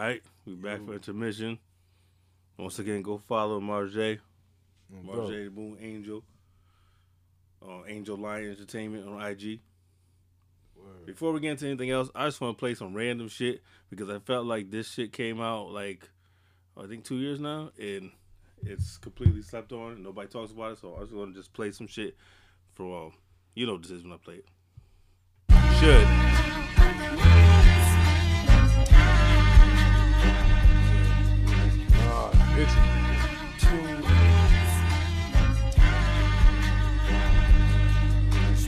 right, we back for intermission. Once again, go follow Marjae. Marjae the Moon Angel, uh, Angel Lion Entertainment on IG. Word. Before we get into anything else, I just want to play some random shit because I felt like this shit came out like I think two years now, and it's completely slept on. Nobody talks about it, so I was going to just play some shit from um, you know this is when I play it. Should It's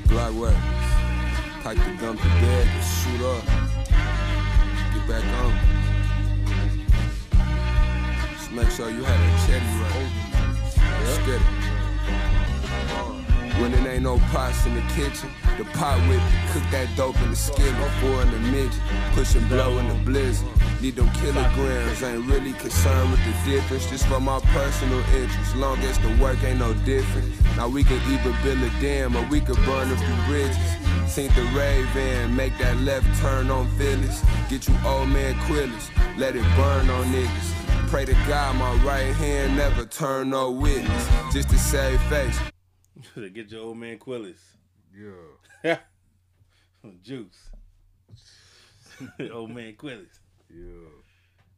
black wax. Type the gun to bed and shoot up. Get back on. Just make sure you have that chetty right. Let's get it. When it ain't no pots in the kitchen, the pot whip, cook that dope in the skillet. Four in the midget, push and blow in the blizzard. Need them kilograms, ain't really concerned with the difference. Just for my personal interest, long as the work ain't no different. Now we can either build a dam or we could burn a few bridges. Sink the Raven, make that left turn on Phyllis. Get you old man Quillis, let it burn on niggas. Pray to God my right hand never turn no witness. Just to save face. to get your old man Quillis Yeah. juice. old man Quillis. Yeah.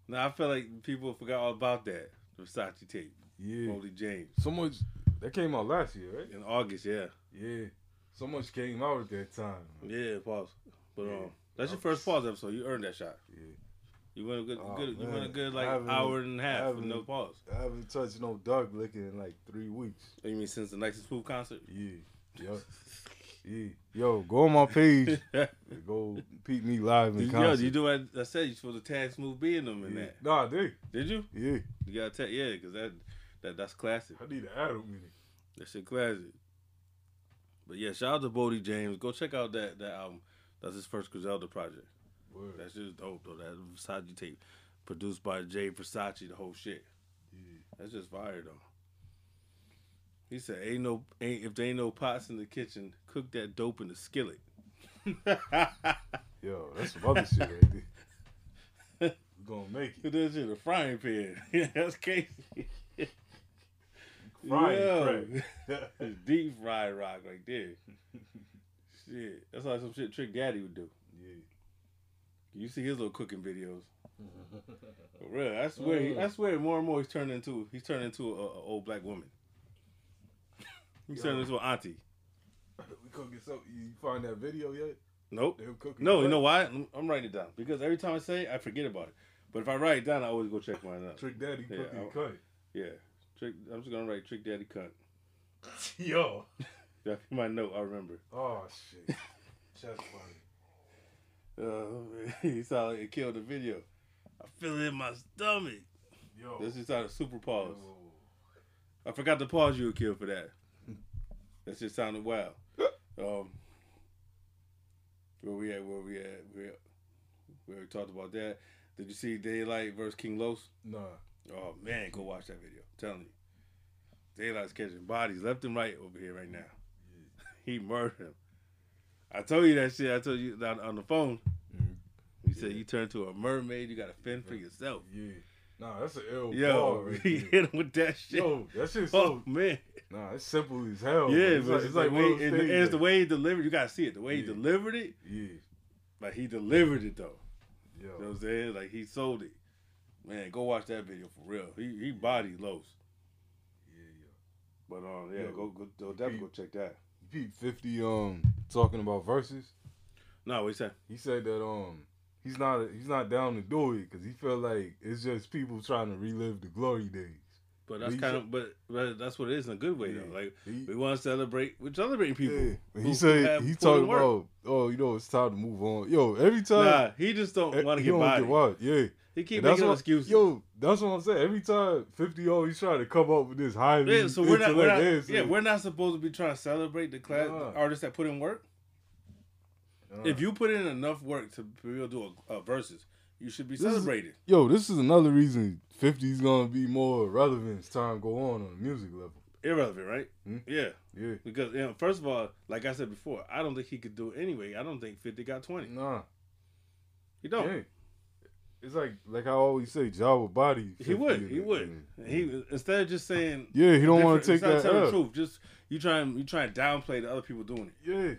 Now I feel like people forgot all about that Versace tape, Yeah. Holy James, So much that came out last year, right? in August. Yeah, Yeah. So much came out at that time. yeah. Pause. But Yeah. um, that's your first pause episode. You earned that shot. Yeah. You went a good, Oh, good you went a good like hour and a half with no pause. I haven't touched no dark licking in like three weeks. You mean since the Nice & Smooth concert? Yeah. Yo. Yeah. Yo, go on my page. go peep me live in Yo, concert. you do what I said. You supposed to tag Smooth B in them and yeah. that. Nah, I did. Did you? Yeah. You gotta tag, yeah, because that that that's classic. I need to add him in it. That shit classic. But yeah, shout out to Boldy James. Go check out that that album. That's his first Griselda project. Word. That's just dope though. That Versace tape, produced by Jay Versace, the whole shit. Yeah. That's just fire though. He said, "Ain't no, ain't if there ain't no pots in the kitchen, cook that dope in the skillet." Yo, that's some other shit right there. We gonna make it. That shit in a frying pan. Yeah, that's crazy. Frying. It's deep fried rock right there. shit, that's like some shit Trick Daddy would do. yeah. You see his little cooking videos. For real, I swear, he, I oh. swear, more and more he's turning into he's turning into a, a old black woman. He's turning into an auntie. We cooking something. You find that video yet? Nope. They were cooking. No, you know why? I'm, writing it down because every time I say it, I forget about it. But if I write it down, I always go check mine out. Trick Daddy Yeah, cooking I- cut. Yeah, trick. I'm just gonna write Trick Daddy cunt. Yo. That's my note. I remember. Oh shit. Chest funny. Uh, he saw like it killed the video. I feel it in my stomach. Yo. This is how the super pause. Yo. I forgot to pause you a kill for that. That just sounded wild. Um, where we at? Where we at? We we already talked about that. Did you see Daylyt versus King Los? Nah. Oh man, go watch that video. I'm telling you, Daylyt's catching bodies left and right over here right now. he murdered him. I told you that shit. I told you that on the phone. Mhm. You said you turned to a mermaid. You got to fend for yourself. Yeah. Nah, that's an ball Yo, right he hit him with that shit. Yo, that shit's oh man. Nah, it's simple as hell. Yeah, it's but like, it's like way, of and, and it's the way he delivered. You gotta see it. The way he delivered it, Yeah. like he delivered it though. Yo. You know what I'm saying? Like he sold it. Man, go watch that video for real. He he bodied Los. Yeah, yeah. But um, yeah, Yo, go go, go definitely go check that. Pete 50 um talking about verses. No, what you say? He said that um he's not he's not down to do it because he felt like it's just people trying to relive the glory days. But that's He kind said- of but, but that's what it is in a good way though. Like He, we want to celebrate. We're celebrating people. yeah. he said he put talking in work. about oh you know it's time to move on. Yo, every time Nah, he just don't want to he get don't body. Yeah. He keep that's making what, excuses. Yo, that's what I'm saying. Every time 50 always trying to come up with this highly yeah, so we're not, we're not answer. yeah, we're not supposed to be trying to celebrate the class Nah. artists that put in work. Nah. If you put in enough work to be able to do a, a versus, you should be This is- celebrated. Yo, this is another reason 50 is gonna be more relevant as time go on on the music level. Irrelevant, right? Hmm? Yeah, Yeah. because you know, first of all, like I said before, I don't think he could do it anyway. I don't think Fifty got twenty. Nah. You don't. Yeah. It's like like I always say, would body. He would. He would. He instead of just saying Yeah, he don't want to take that telling the truth. Just you try and you try and downplay the other people doing it. Yeah,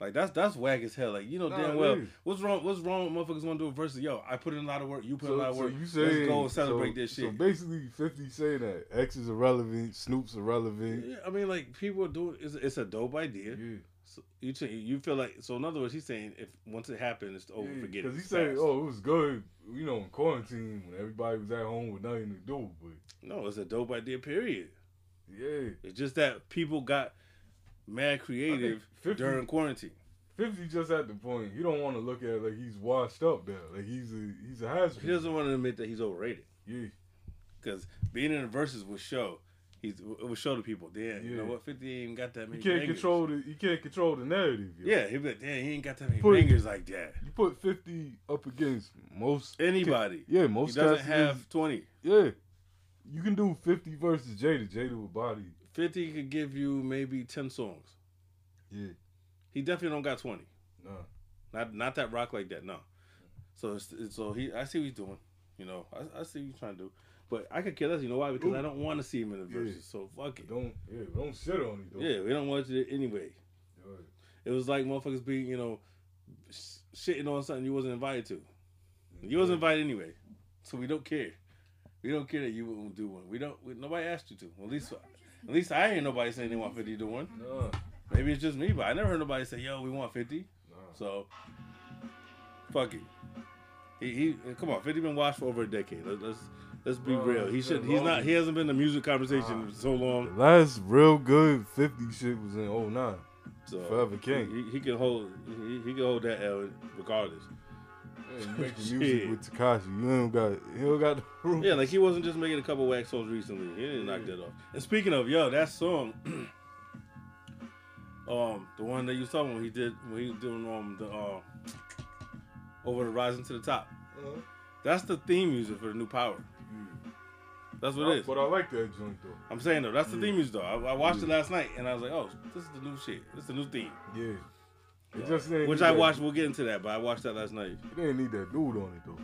Like that's that's whack as hell. Like you know Nah, damn well what's wrong. What's wrong with motherfuckers want to do it versus yo? I put in a lot of work. You put in a lot so, of so work. you say Let's go and celebrate so, this So basically, Fifty say that X is irrelevant, Snoop's irrelevant. Yeah, I mean, like people are doing. It's, it's a dope idea. Yeah, So you ch- you feel like so. In other words, he's saying if once it happens, it's over. forget it. because he said, "Oh, it was good, you know, in quarantine when everybody was at home with nothing to do." But no, it's a dope idea. Period. yeah, It's just that people got mad creative 50 during quarantine. Fifty just at the point he don't want to look at it like he's washed up there, like he's a he's a has He doesn't want to admit that he's overrated Yeah, because being in the verses will show. He's it will show the people. Damn, you know what? Fifty ain't even got that many. you can't bangers. control the you can't control the narrative. yo. Yeah, he'll be like, damn, he ain't got that many Put- bangers like that. you put Fifty up against most Anybody. Yeah, He most doesn't cats have is- twenty. yeah. You can do Fifty versus Jada. Jada with body. Fifty could give you maybe ten songs. Yeah, He definitely don't got twenty. nah. Not not that rock like that. No. So it's, it's- so he I see what he's doing. You know I, I see what he's trying to do. But I could care less. You know why? Because Ooh. I don't want to see him in the Yeah. verses. So fuck it. Don't yeah, don't shit on it though. Yeah, we don't want you to anyway. Yeah. It was like motherfuckers being you know sh- shitting on something you wasn't invited to. Mm-hmm. You wasn't invited anyway, so we don't care. We don't care that you won't do one. We don't. We, nobody asked you to. At least, at least I ain't nobody saying they want fifty to do one. Nah, Maybe it's just me, but I never heard nobody say, "Yo, we want 50. nah. So, fuck it. He, he come on, Fifty been watched for over a decade. Let's let's, let's be Bro, real. He should. He's not. He hasn't been in the music conversation Nah. in so long. The last real good 50 shit was in 09. So Forever King. He, he can hold. He, he can hold that L regardless. Yeah, making Shit. music with Tekashi. You don't got you don't got the room. Yeah, like he wasn't just making a couple wax songs recently. He didn't knock that off. And speaking of, yo, that song, um, the one that you saw when he did when he was doing um the uh, over the rising to the top. Uh-huh. That's the theme music for the new Power. That's what it is. But I like that joint though. I'm saying though, that's the Yeah. theme music though. I, I watched it last night and I was like, oh, this is the new shit. This is the new theme. Yeah. It just didn't Which need I that- watched. We'll get into that, but I watched that last night. It didn't need that dude on it though.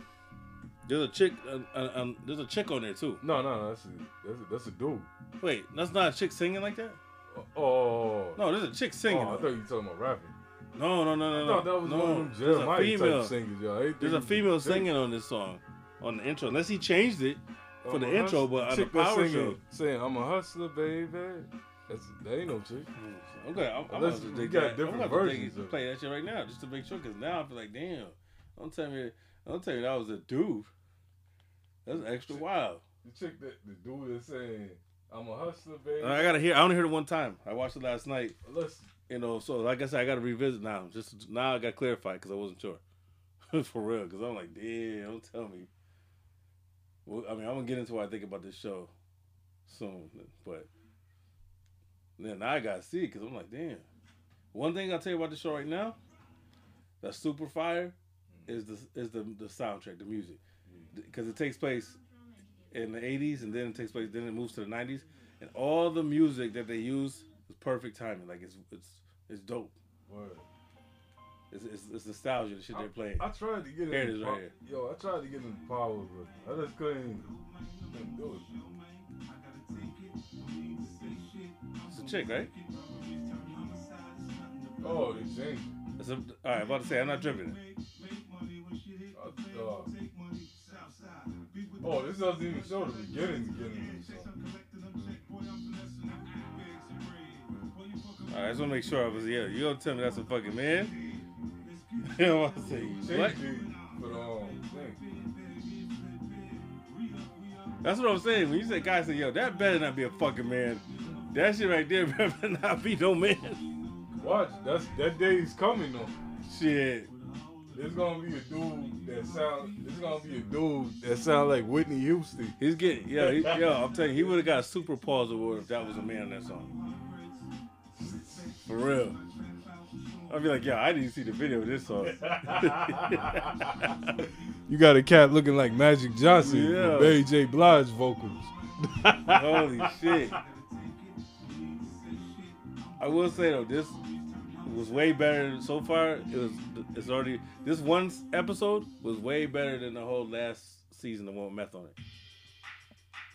There's a chick. Uh, uh, um, there's a chick on there too. No, no, no, that's a that's a, that's a dude. Wait, that's not a chick singing like that. Oh, oh, No, there's a chick singing. oh, I thought you were talking about rapping. No, no, no, no, thought no. that was no. one of them There's a Jeremiah female. type singers, y'all. There's a female singing on this song, on the intro. Unless he changed it for I'm the intro, hustler. but on the Chick power singing, show. saying I'm a hustler, baby. That's that ain't no chick. Okay, I'm, I'm Unless to dig got that. different I'm to versions of play that shit right now just to make sure, because now I feel like, damn, don't tell me, don't tell me that was a dude. That's extra wild. The chick that the dude is saying I'm a hustler, baby. I gotta hear. I only heard it one time. I watched it last night. Unless You know, so like I said, I gotta revisit now. Just now, I got clarified because I wasn't sure, for real. Because I'm like, damn, don't tell me. Well, I mean, I'm gonna get into what I think about this show soon, but then I gotta see it because I'm like, damn. One thing I'll tell you about the show right now, that's super fire, is the is the the soundtrack, the music, mm. because it takes place in the 80s and then it takes place, then it moves to the 90s, and all the music that they use is perfect timing. Like it's it's it's dope. Word. It's, it's, it's nostalgia, the shit they're playing. I tried to get Here it is right here. Yo, I tried to get in power, but I just couldn't, couldn't do it. It's a chick, right? Oh, they it. It's a, all right, I'm about to say I'm not dripping it. Uh, uh, oh, this doesn't even show the beginning. Beginning the. All right, I just want to make sure I was yeah. You gonna tell me that's a fucking man? I'm saying? What? but um. That's what I'm saying. When you say guys say yo, that better not be a fucking man. That shit right there better not be no man. Watch, that's that day's coming though. Shit. There's gonna be a dude that sound. There's gonna be a dude that sound like Whitney Houston. He's getting yo, he, yo. I'm telling you, he would have got a super pause award if that was a man on that song. For real. I'd be like, yo, I didn't see the video of this song. You got a cat looking like Magic Johnson Yeah. with Mary J. Blige vocals. Holy shit. I will say though, this was way better so far. It was it's already this one episode was way better than the whole last season of one with meth on it.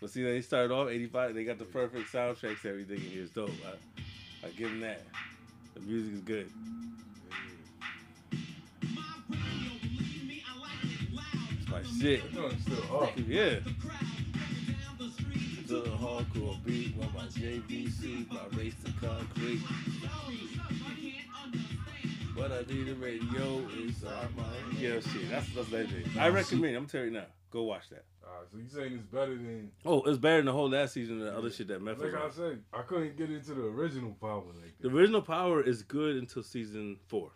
But see, they started off '85. They got the perfect soundtracks. Everything in here is dope. I, I give them that. The music is good. It's my shit. That joint's still hard. Yeah. To the hardcore beat, one by JVC, by Race to Concrete. But I need a radio inside my Yeah, shit. That's that's legendary. I recommend. I'm telling you now. Go watch that. Alright, so you saying it's better than Oh, it's better than the whole last season of the other shit that Meth like I said, I couldn't get into the original power like The original Power is good until season four.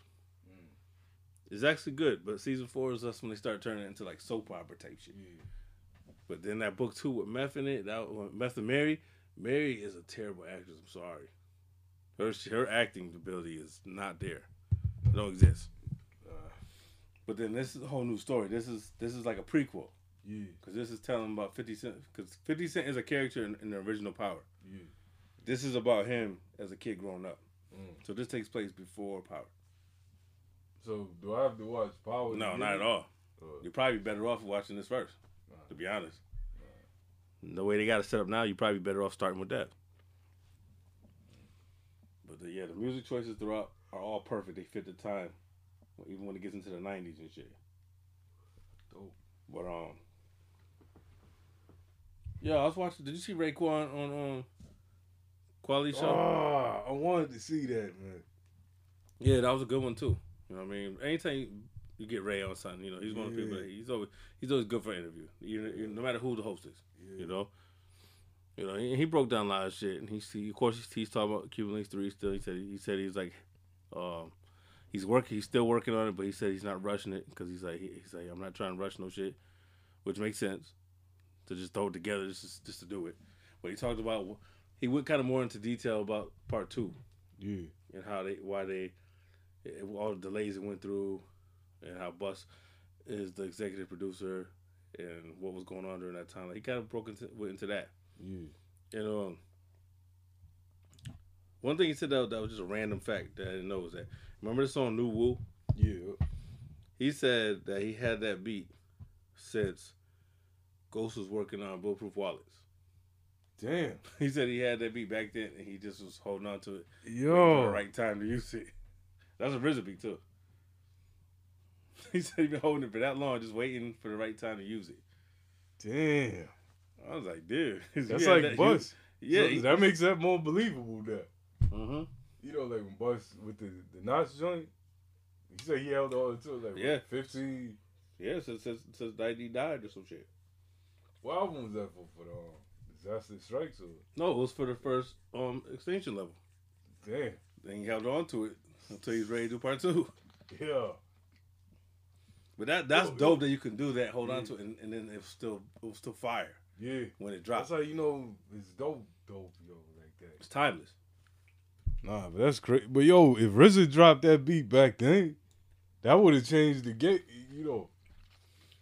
Mm. It's actually good, but season four is that's when they start turning it into like soap opera type shit. Yeah. But then that book two with Meth in it, that one, Meth and Mary, Mary is a terrible actress. I'm sorry. Her her acting ability is not there. It don't exist. Uh, But then this is a whole new story. This is this is like a prequel yeah, because this is telling about Fifty Cent. Because Fifty Cent is a character in, in the original Power. yeah. This is about him as a kid growing up. Mm. So this takes place before Power. So do I have to watch Power? No, not at all. You're probably better off watching this first. To be honest, the way they got it set up now, you're probably better off starting with that. But the, yeah, the music choices throughout are all perfect. They fit the time, even when it gets into the '90s and shit. Dope. But um, yeah, I was watching. Did you see Raekwon on um Quality Show? Ah, I wanted to see that, man. Yeah, that was a good one too. You know what I mean? Anytime you, get Ray on something, you know, he's one of the people that he's always he's always good for an interview. You know, you- no matter who the host is. Yeah. You know? You know, he, he broke down a lot of shit and he's he, of course he's, he's talking about Cuban Links 3 still. He said he said he's like um he's working he's still working on it, but he said he's not rushing it because he's like he's like I'm not trying to rush no shit, which makes sense to just throw it together just just to do it. But he talked about he went kind of more into detail about part 2 Yeah. and how they why they all the delays it went through and how Bus is the executive producer and what was going on during that time. Like, he kind of broke into went into that. Yeah. And um, one thing he said that, that was just a random fact that I didn't know was that remember the song New Wu? Yeah. He said that he had that beat since Ghost was working on Bulletproof Wallets. Damn. He said he had that beat back then and he just was holding on to it for the Yo. right time to use it. That's a RZA beat too. He said he'd been holding it for that long, just waiting for the right time to use it. Damn. I was like, dude, That's like Bus. Yeah, So he- that makes that more believable. That Mhm. you know, like when Bus with the the notch joint. He said he held on to it like Yeah. fifteen. yeah, since since since he died or some shit. What album was that for? For the um, Disaster Strikes or No, it was for the first um extinction level. damn. Then he held on to it until he's ready to do part two. Yeah. But that that's Yo, yo. dope that you can do that, hold on to it, and, and then it's still it was still fire Yeah. when it drops. That's how you know it's dope, dope, yo, like that. It's timeless. Nah, but that's crazy. But yo, if RZA dropped that beat back then, that would have changed the game. You know.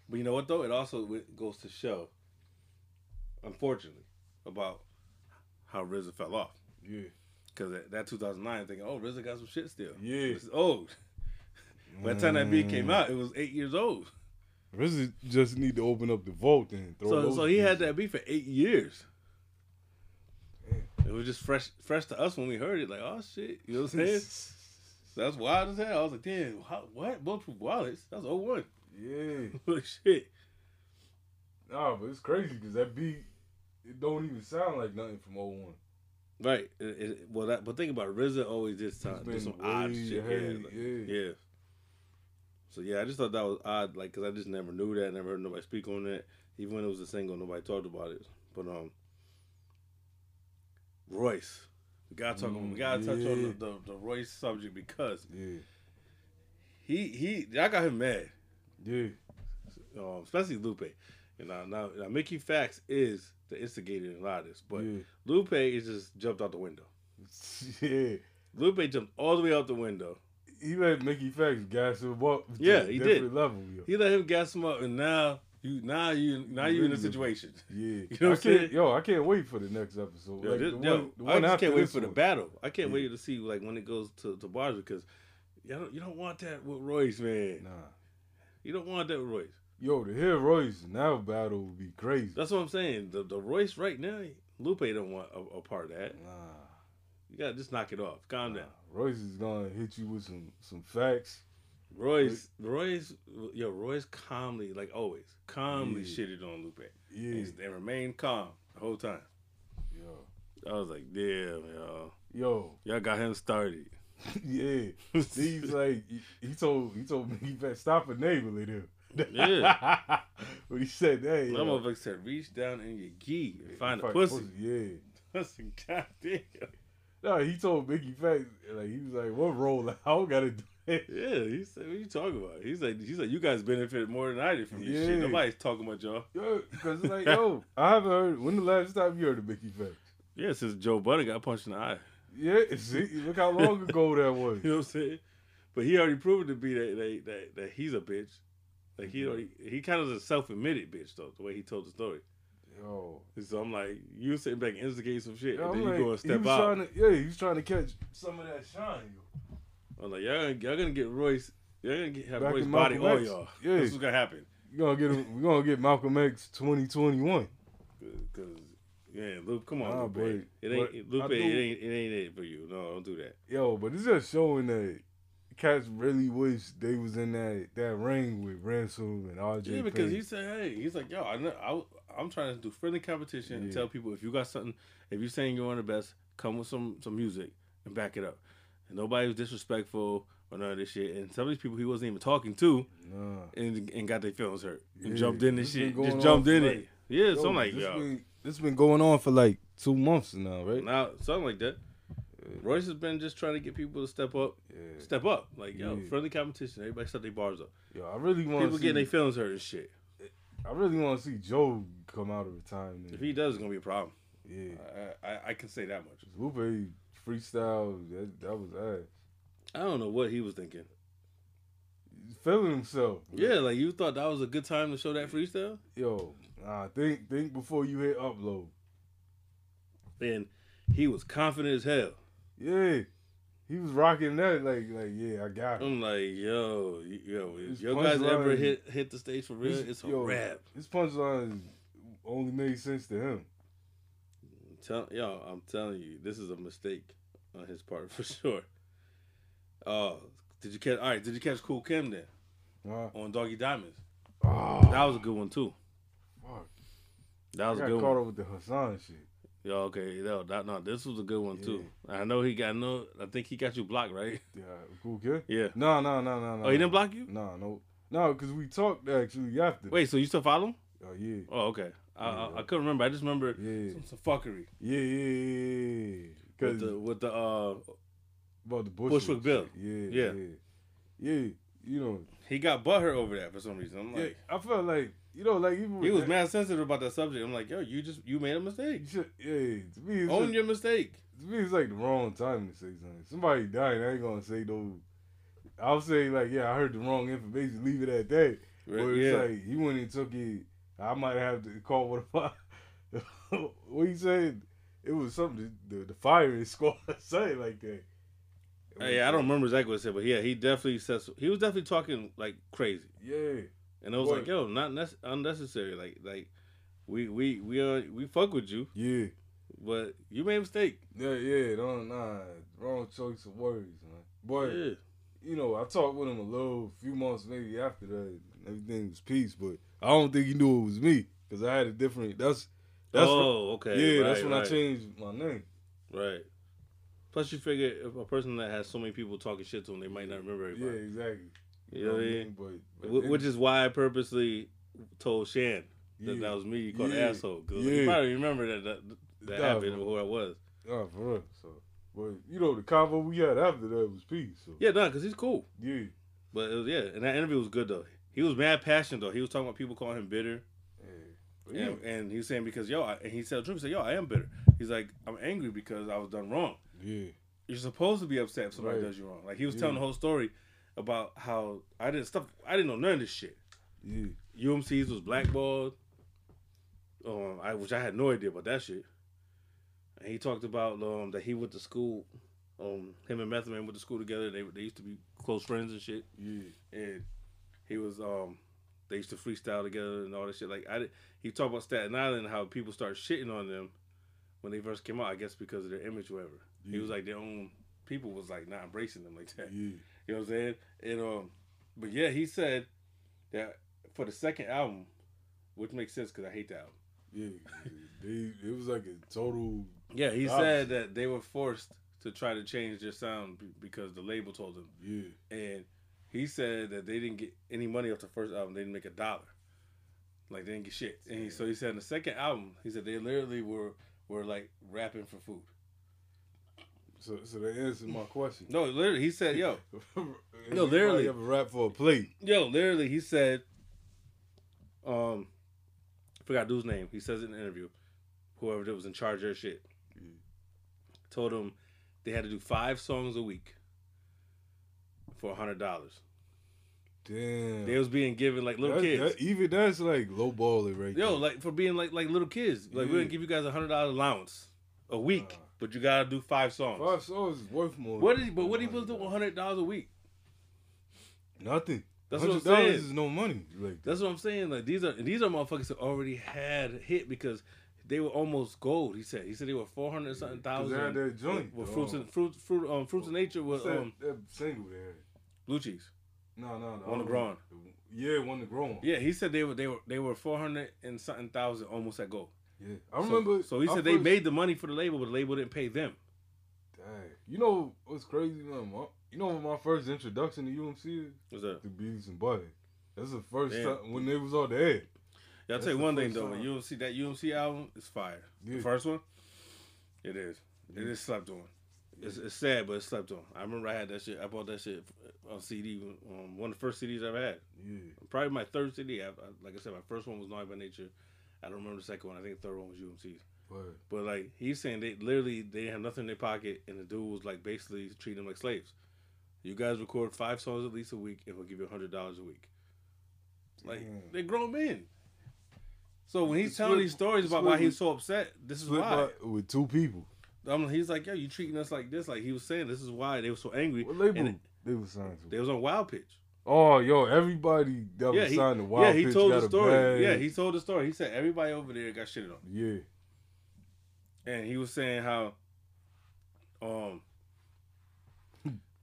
But you know what though? It also goes to show, unfortunately, about how RZA fell off. Yeah. Because that, that 2009, I'm thinking, oh, RZA got some shit still. Yeah. It's old. By the time that beat came out, it was eight years old. RZA just need to open up the vault and throw. So, so he had that beat for eight years. It was just fresh, fresh to us when we heard it. Like, oh shit, you know what I'm saying? so That's wild as hell. I was like, damn, how, what? Bulletproof Wallets? That's 01. Yeah. Holy shit. Nah, but it's crazy because that beat, it don't even sound like nothing from 01. Right. It, it, well, that, but think about it. RZA always did some, He's did some odd shit. ahead, yeah, like- yeah. yeah. So yeah, I just thought that was odd, like, cause I just never knew that, never heard nobody speak on that. Even when it was a single, nobody talked about it. But um, Royce, we gotta talk. Mm, we gotta touch on the, the, the Royce subject because Yeah. he he, I got him mad, Yeah. um, especially Lupe. You know, now, now Mickey Factz is the instigator in a lot of this, but yeah. Lupe is just jumped out the window. Yeah. Lupe jumped all the way out the window. He let Mickey Factz gas him up. Yeah, he did. level, yo. He let him gas him up, and now you now you now you in a situation. Yeah. You know what I I'm saying? Yo, I can't wait for the next episode. Yo, like, this- the yo, one, the I one just can't wait for the battle. I can't Yeah. wait to see like when it goes to, to bars because you don't you don't want that with Royce, man. Nah, He don't want that with Royce. Yo, to hear Royce now battle would be crazy. That's what I'm saying. The the Royce right now, Lupe don't want a, a part of that. Nah, You gotta just knock it off. Calm down. Royce is gonna hit you with some some facts. Royce, Royce, yo, Royce calmly, like always, calmly Yeah. shitted on Lupe. Yeah, He's- They remained calm the whole time. yo, I was like, damn, yo, yo, y'all got him started. yeah. He's like he, told he told me he better stop enabling him. Yeah. when he said that, That motherfucker said, reach down in your gi and find a Fight pussy. Yeah. That's goddamn. No, he told Mickey Factz like he was like, "What role? I don't gotta do it." Yeah, he said, what you talking about? He's like, he's like, you guys benefited more than I did from this Yeah. shit. Nobody's talking about y'all. Yo, because it's like, yo, I haven't heard. When the last time you heard of Mickey Factz? Yeah, since Joe Budden got punched in the eye. Yeah, see, look how long ago that was. You know what I'm saying? But he already proven to be that that, that, that he's a bitch. Like he already he kind of a self admitted bitch though, the way he told the story. Yo, so I'm like, you sitting back and instigate some shit, yo and then you go and step out. to, yeah, he was trying to catch some of that shine. Yo. I'm like, y'all gonna, y'all gonna get Royce, y'all gonna get, have Back Royce body all y'all. Yeah. This is gonna happen. We gonna get him. We gonna get Malcolm X 2021. Cause yeah, Luke, come on, Nah, Lupe. but- it ain't Lupe. It ain't it ain't it for you. No, don't do that. Yo, but it's just showing that cats really wish they was in that that ring with Ransom and RJ. Yeah, because Payne. he said, hey, he's like, yo, I, know, I I'm trying to do friendly competition and tell people if you got something, if you're saying you're one of the best, come with some some music and back it up. And nobody was disrespectful or none of this shit. And some of these people he wasn't even talking to nah. and and got their feelings hurt and Yeah, jumped in this this shit, just jumped in like- it. Yeah, Yo, something like this yo, Been, this been going on for like two months now, right? now something like that. Royce has been just trying to get people to step up, Yeah. step up. Like yo, Yeah. friendly competition. Everybody set their bars up. Yo, I really want People to getting their see. feelings hurt and shit. I really want to see Joe come out of retirement. If he does, it's gonna be a problem. yeah, I, I, I can say that much. Lupe freestyle that that was ass. I don't know what he was thinking. Feeling himself. Yeah, like you thought that was a good time to show that freestyle, Yo, nah, think think before you hit upload. and he was confident as hell. Yeah, he was rocking that like like yeah, I got it. I'm like, yo, yo, if His yo guys ever hit hit the stage for real, it's a yo, rap. His punchline only made sense to him. Tell, yo, I'm telling you, this is a mistake on his part for sure. Oh, did you catch? All right, did you catch Kool Kim then Huh? on Doggy Diamonds? Oh, That was a good one too. fuck. That was I a got good caught one. up with the Hassan shit. Yo, okay, no, that, no, this was a good one too. I know he got no. I think he got you blocked, right? Yeah, cool kid. Yeah. No, no, no, no, no. Oh, he didn't block you? No, no, no, because we talked actually after. Wait, so you still follow him? Oh yeah, Oh, okay. I, I, Yeah. I couldn't remember. I just remember yeah, some, some fuckery yeah, yeah, yeah. With the with the uh about the Bushwick, Bushwick Bill. Yeah, Yeah. yeah, yeah. You know, he got butthurt over that for some reason. I'm yeah, like, I felt like you know, like even he was that- mad sensitive about that subject. I'm like, yo, you just you made a mistake. Yeah, to me, Own just- your mistake. to me, it's like the wrong time to say something. Somebody dying, I ain't gonna say no. I'll say like, yeah, I heard the wrong information. Leave it at that. Right, Or it's yeah. like he went and took it. I might have to call what if I. what he said? It was something the the firing squad say like that. Hey, I don't remember exactly what he said, but yeah, he definitely said he was definitely talking like crazy, Yeah, and I was Boy. like, yo, not nec- unnecessary. Like like we we we uh, we fuck with you, yeah, but you made a mistake. yeah, yeah. Don't nah, wrong choice of words, man. Boy, Yeah. you know, I talked with him a little few months maybe after that. Everything was peace, but I don't think he knew it was me because I had a different. That's that's oh, okay. yeah. right, that's when I changed my name. Right. Plus, you figure if a person that has so many people talking shit to him, they might not remember everybody. Yeah, exactly. You know what I mean? But, but Which is why I purposely told Shan that yeah. that was me. You called Yeah. asshole. Cause Yeah. you probably remember that that, that Nah, happened or who I was. Oh, for real. So, but you know, the convo we had after that was peace. So Yeah, no, because he's cool. yeah, But it was, yeah, and that interview was good though. He was mad passionate though. He was talking about people calling him bitter, yeah. And, and he was saying because yo, I, and he said the truth. He said yo, I am bitter. He's like I'm angry because I was done wrong. yeah, You're supposed to be upset if somebody Right. does you wrong. Like he was Yeah. telling the whole story about how I didn't stuff. I didn't know none of this shit. yeah, UMC's was blackballed, um, I which I had no idea about that shit. And he talked about um, that he went to school, um, him and Method Man went to school together. They they used to be close friends and shit. yeah, And he was um they used to freestyle together and all that shit. Like I did, he talked about Staten Island and how people start shitting on them when they first came out. I guess because of their image, or whatever. He was like their own people was like not embracing them like that. Yeah. You know what I'm saying? And um, but yeah, he said that for the second album, which makes sense because I hate that album. Yeah. they it was like a total Yeah, he Opposite. said that they were forced to try to change their sound because the label told them. yeah. And he said that they didn't get any money off the first album. They didn't make a dollar. Like they didn't get shit. And he, so he said in the second album, he said they literally were were like rapping for food. So so that answered my question. No, literally, he said, "Yo, no, literally. have a rap for a plate. yo, literally," he said, um, forgot dude's name. He says it in an interview. Whoever that was in charge of their shit Yeah. told him they had to do five songs a week for a hundred dollars. Damn. They was being given like little That- kids. that- even that's like low balling right Yo, there. like for being like like little kids. Like we're Yeah. gonna give you guys a hundred dollar allowance a week, Wow. but you gotta do five songs. Five songs is worth more. What is but what he was $100. doing hundred dollars a week? Nothing. That's what I'm saying. is no money. Like That's what I'm saying. Like these are these are motherfuckers that already had hit because they were almost gold. He said. He said they were four hundred something thousand. they had that joint, with fruits and fruit fruit um fruits of nature was that, um that single they had? blue cheese. No, no, no. On the ground. Yeah, one the grown. Yeah, he said they were they were they were four hundred and something thousand almost at goal. Yeah. I remember. So, he I said they first- made the money for the label, but the label didn't pay them. Dang. You know what's crazy, man? My- You know what my first introduction to UMC is? Was that? The Beavis and Butthead. That's the first Damn. time when they was on the air. Yeah, I'll tell you one thing though, time. UMC that UMC album is fire. Yeah. The first one, it is. It Yeah. is slept on. It's, it's sad, but it's slept on. I remember I had that shit. I bought that shit on CD. Um, one of the first CDs I ever had. Yeah. Probably my third CD. I, I, like I said, my first one was Naughty by Nature. I don't remember the second one. I think the third one was UMC's. But But like he's saying, they literally they didn't have nothing in their pocket, and the dude was like basically treating them like slaves. You guys record five songs at least a week, and we'll give you a hundred dollars a week. Like Damn. they're grown men. So when he's telling these stories about why he's so upset, this is why. with two people. Um, he's like, yo, you treating us like this. Like he was saying, this is why they were so angry. What label And it- they was signed to? they was on Wild Pitch. Oh, yo, everybody that Yeah, was he, signed to Wild Pitch. yeah, he told the story. Yeah, he told the story. He said everybody over there got shitted on, Yeah. and he was saying how, um,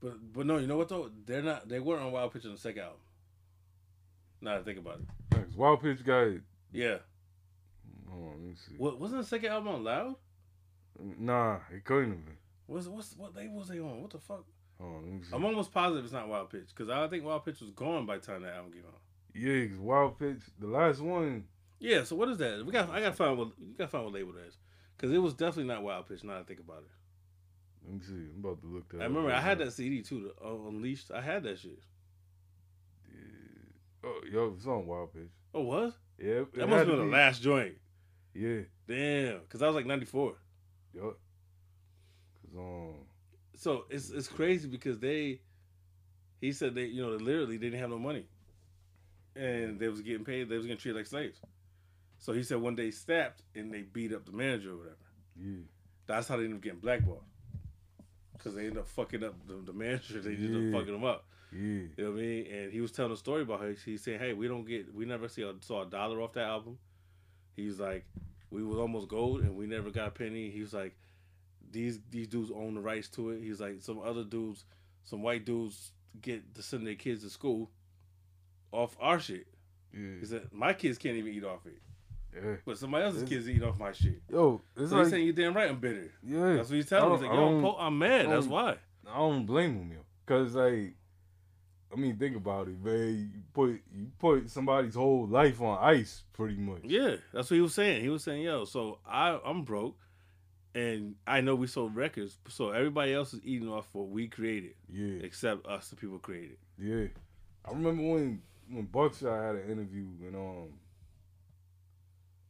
but but no, you know what though? They're not. They weren't on Wild Pitch on the second album. Now think about it, Thanks. Wild Pitch got. yeah. Hold on, let me see. What wasn't the second album on Loud? Nah, it couldn't have been. What's what's what label was they on? What the fuck? Hold on, let me see. I'm almost positive it's not Wild Pitch because I think Wild Pitch was gone by the time that album came out. Yeah, 'cause Wild Pitch, the last one. Yeah, so what is that? We got I gotta find what you gotta find what label that is. Cause it was definitely not Wild Pitch. Now that I think about it, Let me see. I'm about to look that. I remember I had that CD too, the uh, Unleashed. I had that shit. Yeah. Oh, yo, it's on Wild Pitch. Oh, was Yeah, that must have been the last joint. Yeah, Damn, cause I was like '94. Yo. Cause um, So it's it's crazy because they, he said they you know literally they didn't have no money, and they was getting paid. They was getting treated like slaves. So he said one day he snapped and they beat up the manager or whatever. yeah, That's how they ended up getting blackballed. Cause they ended up fucking up the, the manager. They ended Yeah. up fucking him up. yeah. You know what I mean? And he was telling a story about how he's said, "Hey, we don't get, we never see a, saw a dollar off that album." He's like, "We was almost gold, and we never got a penny." He was like, "These these dudes own the rights to it." He's like, "Some other dudes, some white dudes get to send their kids to school off our shit." Yeah, He said, "My kids can't even eat off it, yeah. but somebody else's It's- kids eat off my shit." Yo, it's So like he's saying, "You damn right, I'm bitter." yeah. That's what he's telling me. He's like, "Yo, I'm, po- I'm mad. That's why." I don't blame him, yo. Cause like, I mean, think about it, man. You put you put somebody's whole life on ice, pretty much. Yeah, that's what he was saying. He was saying, "Yo, so I I'm broke, and I know we sold records, so everybody else is eating off what we created, Yeah, except us, the people created." yeah. I remember when when Buckshot had an interview and um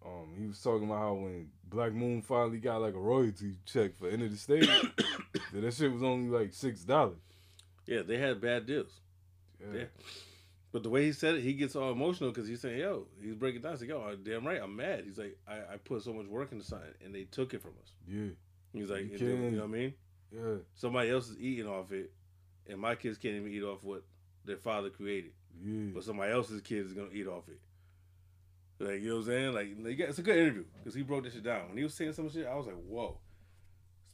um he was talking about how when Black Moon finally got like a royalty check for Enta da Stage, that that shit was only like six dollars. Yeah, they had bad deals. Yeah. Yeah. But the way he said it, he gets all emotional because he's saying, "Yo," he's breaking down. He's like, "Yo, damn right, I'm mad." He's like, "I, I put so much work into something, and they took it from us." yeah, He's like, You "You know what I mean? yeah, Somebody else is eating off it, and my kids can't even eat off what their father created." Yeah. but somebody else's kid is gonna eat off it. Like you know what I'm saying? Like got- it's a good interview because he broke this shit down. When he was saying some shit, I was like, whoa.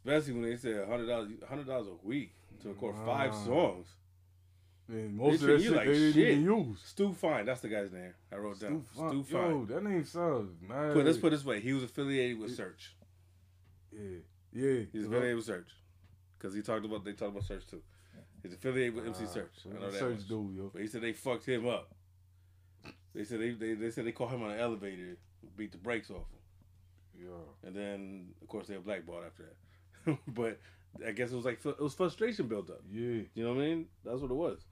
Especially when they said hundred dollars, hundred dollars a week to record five songs. And most They of that shit you like they didn't shit. even use. Stu Fine, that's the guy's name. I wrote down. Stu Stu Fine. Fine. Yo, that name sounds mad. Put, let's put it this way: he was affiliated with Serch. Yeah. Yeah. He's affiliated with Serch because he talked about they talked about Serch too. He's affiliated with MC Ah, Serch. so I know that Serch much. dude, yo. But he said they fucked him up. They said they, they they said they caught him on an elevator, beat the brakes off him, Yeah. and then of course they were blackballed after that. but I guess it was like it was frustration built up. Yeah. You know what I mean? That's what it was.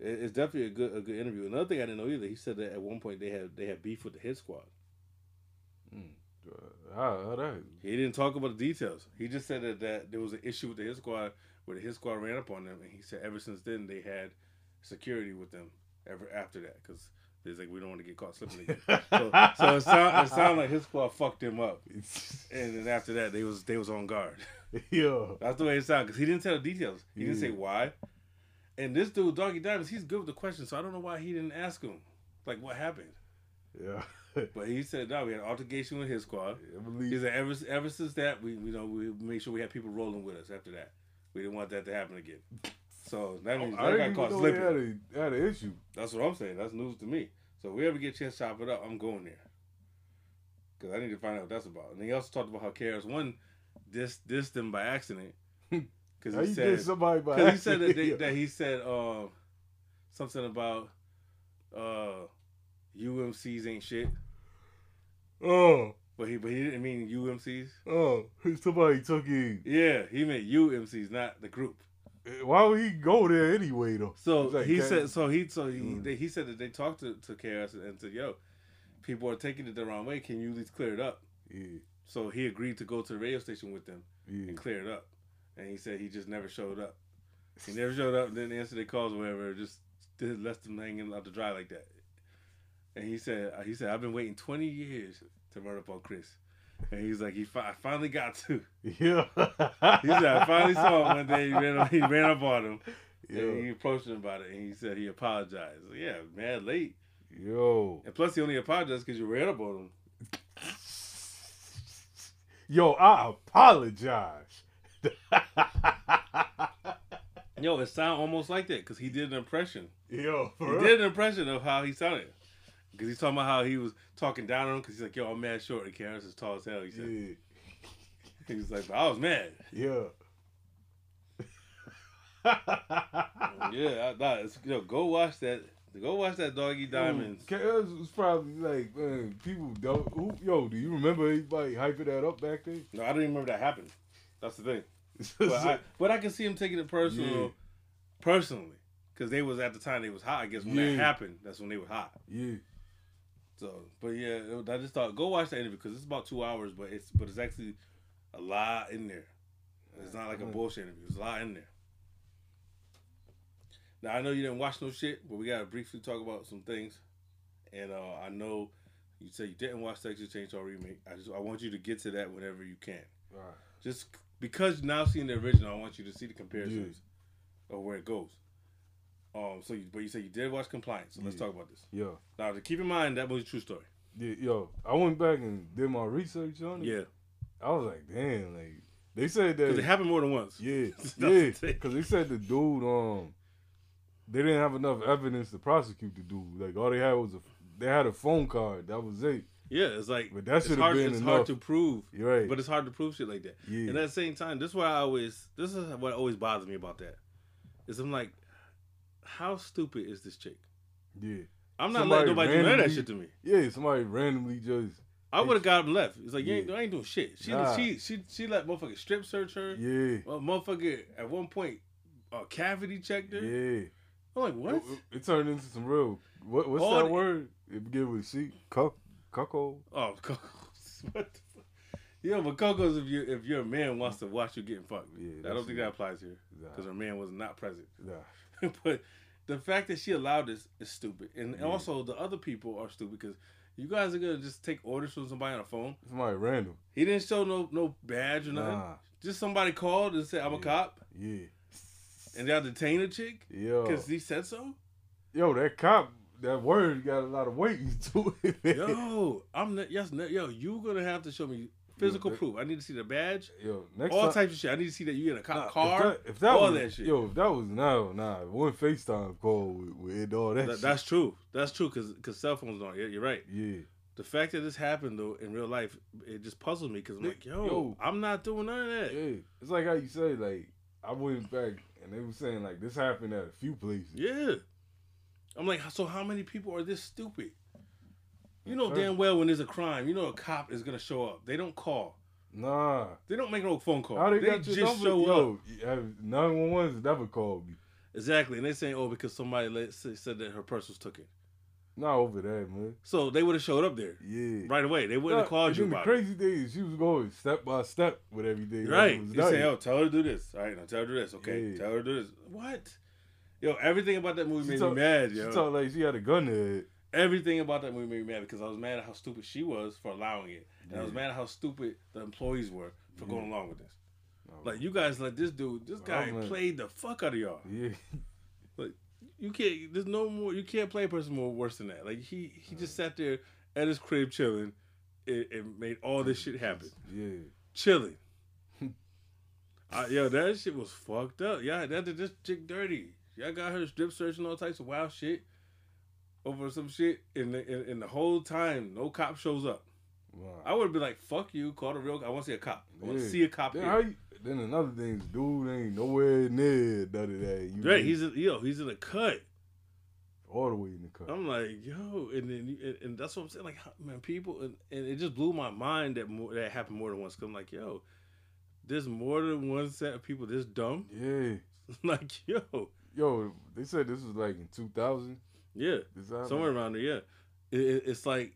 It, it's definitely a good a good interview. Another thing I didn't know either. He said that at one point they had they had beef with the Hit Squad. Mm. Uh, How, that? He didn't talk about the details. He just said that, that there was an issue with the Hit Squad where the Hit Squad ran up on them, and he said ever since then they had security with them ever after that because there's like we don't want to get caught slipping again. so, so it sound it sounded like his Squad fucked him up, and then after that they was they was on guard. yeah. That's the way it sounded because he didn't tell the details. He didn't say why. And this dude, Doggy Diamonds, he's good with the questions, so I don't know why he didn't ask him, like what happened. Yeah. But he said, "No, we had an altercation with his squad." I He said, "Ever ever since that, we you know we made sure we had people rolling with us. After that, we didn't want that to happen again. So that means oh, I that got caught even know they slipping. had a, had an issue. That's what I'm saying. That's news to me. So if we ever get a chance to chop it up, I'm going there because I need to find out what that's about. And he also talked about how KRS One dissed dissed them by accident because he said somebody Because he said that, they, that he said uh, something about uh, UMCs ain't shit, Oh, but he but he didn't mean UMCs. oh, somebody took in. Yeah, he meant UMCs, not the group. Why would he go there anyway, though? So like, he said so he so he Mm. they, he said that they talked to to KRS and said, "Yo, people are taking it the wrong way. Can you at least clear it up?" Yeah, So he agreed to go to the radio station with them yeah. and clear it up. And he said he just never showed up. He never showed up, didn't answer their calls or whatever. Just did, left them hanging out to dry like that. And he said, he said, I've been waiting 20 years to run up on Chris. And he's like, he fi- I finally got to. Yeah. He said, I finally saw him one day. He ran, he ran up on him. And he approached him about it. And he said he apologized. Yeah, mad late. yo, And plus, he only apologized because you ran up on him. yo, I apologize. Yo, it sounded almost like that because he did an impression. yo, He for real? did an impression of how he sounded. Because he's talking about how he was talking down on him because he's like, yo, I'm mad short and Karen's as tall as hell. He said, Yeah, he was like, but I was mad. yeah. yeah, I, nah, it's, yo, go watch that. Go watch that Doggy Diamonds. Kaz was probably like, man, people don't. Who, yo, do you remember anybody hyping that up back then? No, I don't even remember that happened. That's the thing. But I, but I can see him taking it personal, Yeah. personally, because they was at the time they was hot. I guess when that happened, that's when they were hot. yeah, So, but yeah, I just thought go watch that interview because it's about two hours, but it's but it's actually a lot in there. It's not like a bullshit interview. There's a lot in there. Now I know you didn't watch no shit, but we gotta briefly talk about some things. And uh, I know you said you didn't watch Texas Chainsaw remake. I just I want you to get to that whenever you can. right. Just because you're now seeing the original, I want you to see the comparisons of where it goes. Um. So, you, but you said you did watch Compliance. So let's Yeah. talk about this. Yo, Now, to keep in mind that was a true story. yeah, yo, I went back and did my research on it. Yeah. I was like, damn, like they said that. Because it happened more than once. Yeah, yeah. Because they said the dude, um, they didn't have enough evidence to prosecute the dude. Like all they had was a, they had a phone card. That was it. Yeah, it's like But that it's hard, been It's enough. hard to prove, You're right. but it's hard to prove shit like that. yeah, And at the same time, this is why I always this is what always bothers me about that. Is I'm like, how stupid is this chick? yeah, I'm not Somebody letting nobody do that shit to me. yeah. Somebody randomly just, I would have got and left. It's like you ain't. I ain't doing shit. She Nah. she she she let motherfucker strip search her. yeah, Well, motherfucker at one point uh, cavity checked her. yeah. I'm like, what? It, it- it turned into some real. What, what's All that the- word? It begin with C. Cuck, cuckold. Oh. What the fuck? Yeah, but Coco's if you if your man wants to watch you getting fucked. Yeah, I don't think that applies here Nah, because her man was not present. nah. but the fact that she allowed this is stupid, and Yeah. also the other people are stupid because you guys are gonna just take orders from somebody on a phone. Somebody random. He didn't show no no badge or nothing. Nah. Just somebody called and said, "I'm a cop," Yeah. and y'all detain a chick Yeah. because he said so. yo, that cop, that word got a lot of weight to it. man. Yo, I'm not, yes, yo, you gonna have to show me physical that- proof. I need to see the badge, Yo, next all time, types of shit. I need to see that you in a cop nah, car, If that, if that all was, that shit. Yo, if that was no, nah, one FaceTime call with, with all that. That- shit. that's true. That's true because because cell phones don't. Yeah, you're right. yeah. The fact that this happened though in real life, it just puzzles me because I'm like, yo, yo. I'm not doing none of that. Yeah, it's like how you say like I went back and they were saying like this happened at a few places. Yeah. I'm like, so how many people are this stupid? You know Sure. damn well when there's a crime, you know a cop is gonna show up. They don't call. Nah, They don't make no phone call. how they, they just number? show up. Yo, nine one one's never called me. Exactly, and they saying, oh, because somebody let, said that her purse was taken. Not over that, man. So they would have showed up there Yeah. right away. They wouldn't have called you the it. crazy thing is she was going step by step with everything. like Right. it was You say, oh, tell her to do this. All right, now tell her to do this. Okay, Yeah. tell her to do this. What? Yo, everything about that movie She made talk- me mad, She yo. talked like she had a gun her head. everything about that movie made me mad because I was mad at how stupid she was for allowing it, and I was mad at how stupid the employees were for going along with this. Like you guys let this dude, this guy man. played the fuck out of y'all. Yeah. Like you can't. There's no more. You can't play a person more worse than that. Like he, he just sat there at his crib chilling, and, and made all this shit happen. Yeah. Chilling. I, yo, that shit was fucked up. Yeah, that did this chick dirty. Y'all got her strip searching all types of wild shit over some shit, and the, and, and the whole time no cop shows up. Wow. I would be like, "Fuck you, call the real." I want to see a cop. I want to Yeah. see a cop. Then, here. you, then another thing, the dude ain't nowhere near none of that. You Right, he's in, yo, he's in a cut. all the way in the cut. I'm like, yo, and then and, and that's what I'm saying. Like, man, people, and, and it just blew my mind that more that happened more than once. Cause I'm like, yo, there's more than one set of people this dumb. yeah. like, yo, Yo, they said this was like in 2000. yeah, somewhere around there. Yeah, it, it, it's like,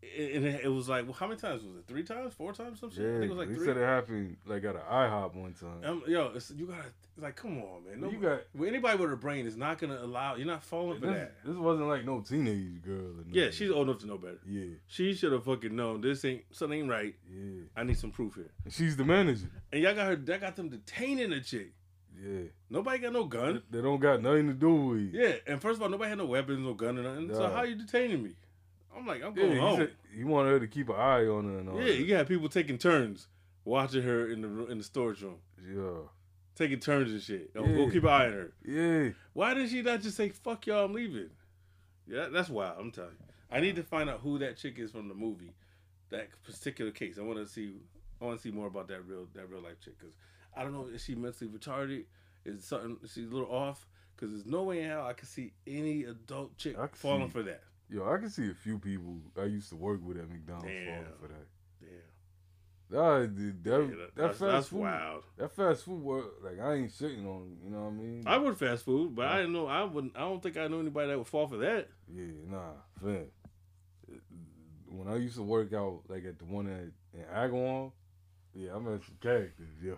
it, and it, it was like, well, how many times was it? Three times, four times, some shit. I Yeah, think it was like they three. said it happened like at an IHOP one time. Um, yo, it's, you gotta like, come on, man. No, you got well, anybody with a brain is not gonna allow. You're not falling for this, that. this wasn't like no teenage girl. Yeah, she's old enough to know better. yeah, She should have fucking known this ain't something ain't right. yeah. I need some proof here. And she's the manager. And y'all got her. That got them detaining the chick. Yeah, Nobody got no gun. they don't got nothing to do with. it. Yeah, and first of all, nobody had no weapons, no gun, or nothing. So how you detaining me? I'm like, I'm going he, home. said he wanted her to keep an eye on her and all. yeah, that. you got people taking turns watching her in the in the storage room, yeah, taking turns and shit. Yo, Yeah. Go keep an eye on her. yeah. Why did she not just say "fuck y'all"? I'm leaving. Yeah, that's wild. I'm telling you. I need to find out who that chick is from the movie, that particular case. I want to see. I want to see more about that real that real life chick because I don't know is she mentally retarded? Is something? she's a little off? Because there's no way in hell I can see any adult chick falling see- for that. Yo, I can see a few people I used to work with at McDonald's Damn. falling for that. Damn, Nah, dude, that, Yeah, that, that- that's, fast that's food, wild. that fast food work, like I ain't shitting on, you know what I mean? I would fast food, but I didn't know. I wouldn't. I don't think I know anybody that would fall for that. Yeah, nah, fam. When I used to work out, like at the one at, in Agawam, yeah, I met some characters, yeah.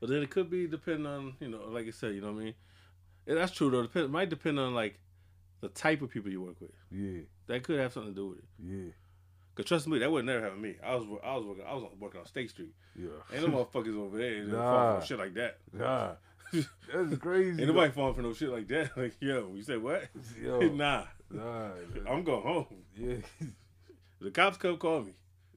But then it could be depending on you know, like I said, you know what I mean. Yeah, that's true though. Depend, it might depend on like the type of people you work with. Yeah, That could have something to do with it. yeah, Cause trust me, that would never happen to me. I was I was working I was working on State Street. yeah. Ain't no motherfuckers over there Nah. for shit like that. Nah, that's crazy. Ain't nobody falling for no shit like that. Like yo, you said what? Yo, nah, nah, I'm going home. yeah, The cops come call me.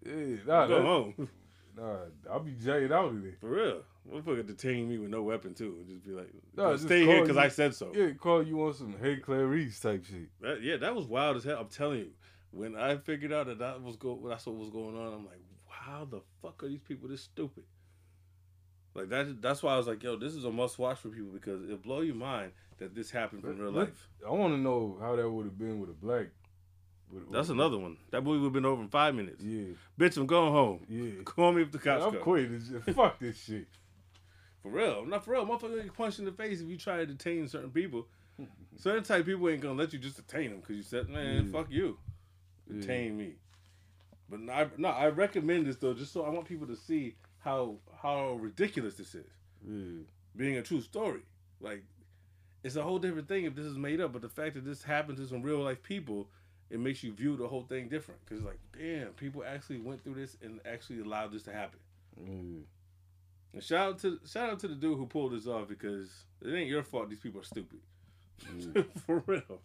yeah, nah, I'm going home nah. I'll be jailed out of there. for real. Motherfucker detain me with no weapon too. and Just be like, No, just stay here because I said so. Yeah, call you on some Hey Clarice type shit. That, yeah, that was wild as hell. I'm telling you. When I figured out that that was go, that's what was going on, I'm like, how the fuck are these people this stupid? Like that. That's why I was like, yo, this is a must watch for people because it'll blow your mind that this happened in real life. I want to know how that would have been with a black. With, That's with- another one. That movie would have been over in five minutes. Yeah, Bitch, I'm going home. yeah. Call me if the cops I'm come. quitting. Fuck this shit. For real. Not for real. Motherfucker get punched in the face if you try to detain certain people. certain type of people ain't gonna let you just detain them because you said, man, Yeah. fuck you. Yeah. Detain me. But no I, no, I recommend this though, just so I want people to see how how ridiculous this is. Yeah. Being a true story. Like, it's a whole different thing if this is made up, but the fact that this happened to some real life people, it makes you view the whole thing different. Because, like, damn, people actually went through this and actually allowed this to happen. Yeah. And shout out to shout out to the dude who pulled this off because it ain't your fault these people are stupid. Mm. For real.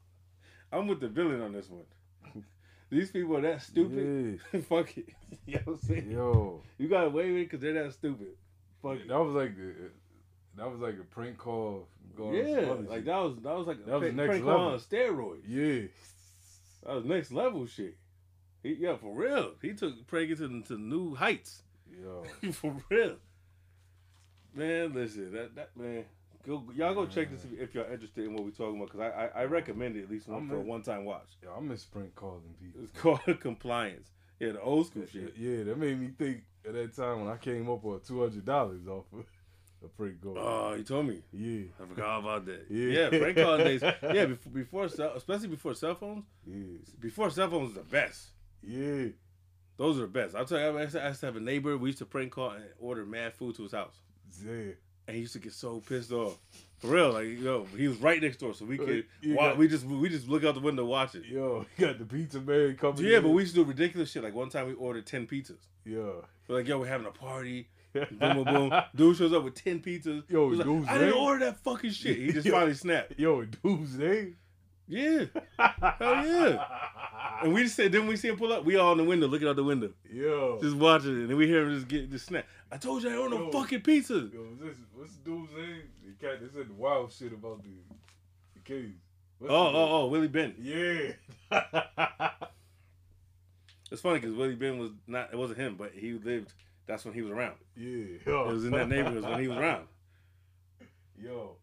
I'm with the villain on this one. These people are that stupid. Fuck it. You know what I'm saying? Yo, You got away with it because they're that stupid. Fuck it. that was like the that was like a prank call. Going Yeah, like shit. that was that was like a That was prank, next prank level. call on steroids. Yeah, That was next level shit. He, yeah, for real. He took Prager to, to new heights. yo, for real. Man, listen, that that man, go y'all go check this if, if y'all interested in what we're talking about because I, I I recommend it at least one I'm for a one time watch. yo, I miss prank calling people. It's called Compliance. Yeah, the old school shit. Yeah, that made me think at that time when I came up with two hundred dollars off of a prank call. Oh, you told me. yeah, I forgot about that. Yeah. Yeah, prank calling days. Yeah, before, before especially before cell phones. yeah, Before cell phones was the best. yeah. Those are the best. I'll tell you, I I used to have a neighbor. We used to prank call and order mad food to his house. Yeah. and he used to get so pissed off. For real, like yo, he was right next door, so we uh, could You wa- got- we just we just look out the window watch it. Yo, you got the pizza man coming. Yeah, in. but we used to do ridiculous shit. Like one time we ordered ten pizzas. Yeah. We're like, yo, we're having a party. Boom, boom, boom. Dude shows up with ten pizzas. Yo, like, dude's I didn't right. order that fucking shit. He just Yo. finally snapped. Yo, dude's name. Yeah, hell yeah. And we just said, then we see him pull up. We all in the window, looking out the window, Yo. just watching it. And then we hear him just get just snap. I told you I ordered no Yo. fucking pizza. Yo, what's this? What's the dude's name? The cat that said the wild shit about the the case. What's Oh, oh name? oh, oh, Willie Ben. Yeah. It's funny because Willie Ben was not. It wasn't him, but he lived. That's when he was around. yeah. It was in that neighborhood when he was around. Yo,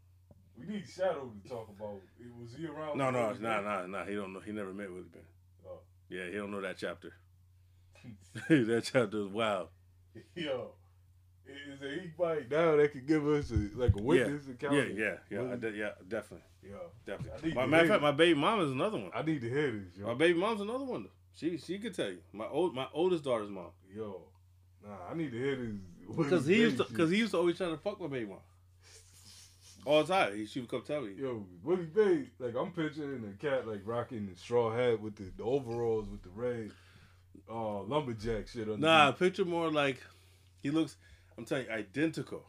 we need Shadow to talk about. Was he around? No, no, nah, nah, nah. He don't know. He never met Willie Ben. Oh. Yeah, he don't know that chapter. that chapter is wild. Yo, is there anybody now that could give us a, like a witness account? Yeah, yeah, yeah, I de- yeah, definitely, I definitely. My matter of fact, my baby mom is another one. I need to hear this, yo. My baby mom's another one. She she could tell you. My old my oldest daughter's mom. Yo, nah, I need to hear this. Because he used to because he used to always try to fuck my baby mom. All the time. He, she would come tell me. Yo, Willie Ben, like I'm picturing a cat like rocking the straw hat with the, the overalls with the red uh lumberjack shit on. Nah, picture more like he looks. I'm telling you, identical.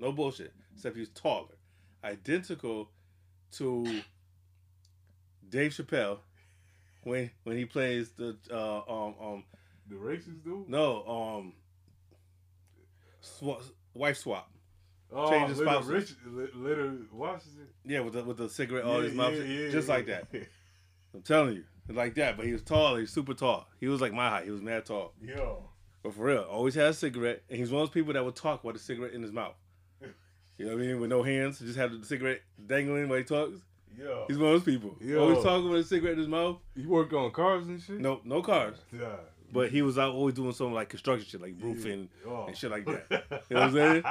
No bullshit. Except he's taller. Identical to Dave Chappelle when when he plays the uh, um um the racist dude. no um swa- wife swap. oh, change his Little. Rich, Li- Little Washington. Yeah, with the with the cigarette all Yeah, his mouth, yeah, yeah, just like that. I'm telling you, like that. But he was tall. He's super tall. He was like my height. He was mad tall. Yo, But for real, always had a cigarette, and he's one of those people that would talk with a cigarette in his mouth. You know what I mean? With no hands, just have the cigarette dangling while he talks. Yeah. He's one of those people. Yo. Always talking with a cigarette in his mouth. He worked on cars and shit. No, no cars. Yeah. But he was out always doing some like construction shit, like roofing Oh. and shit like that. You know what I'm saying?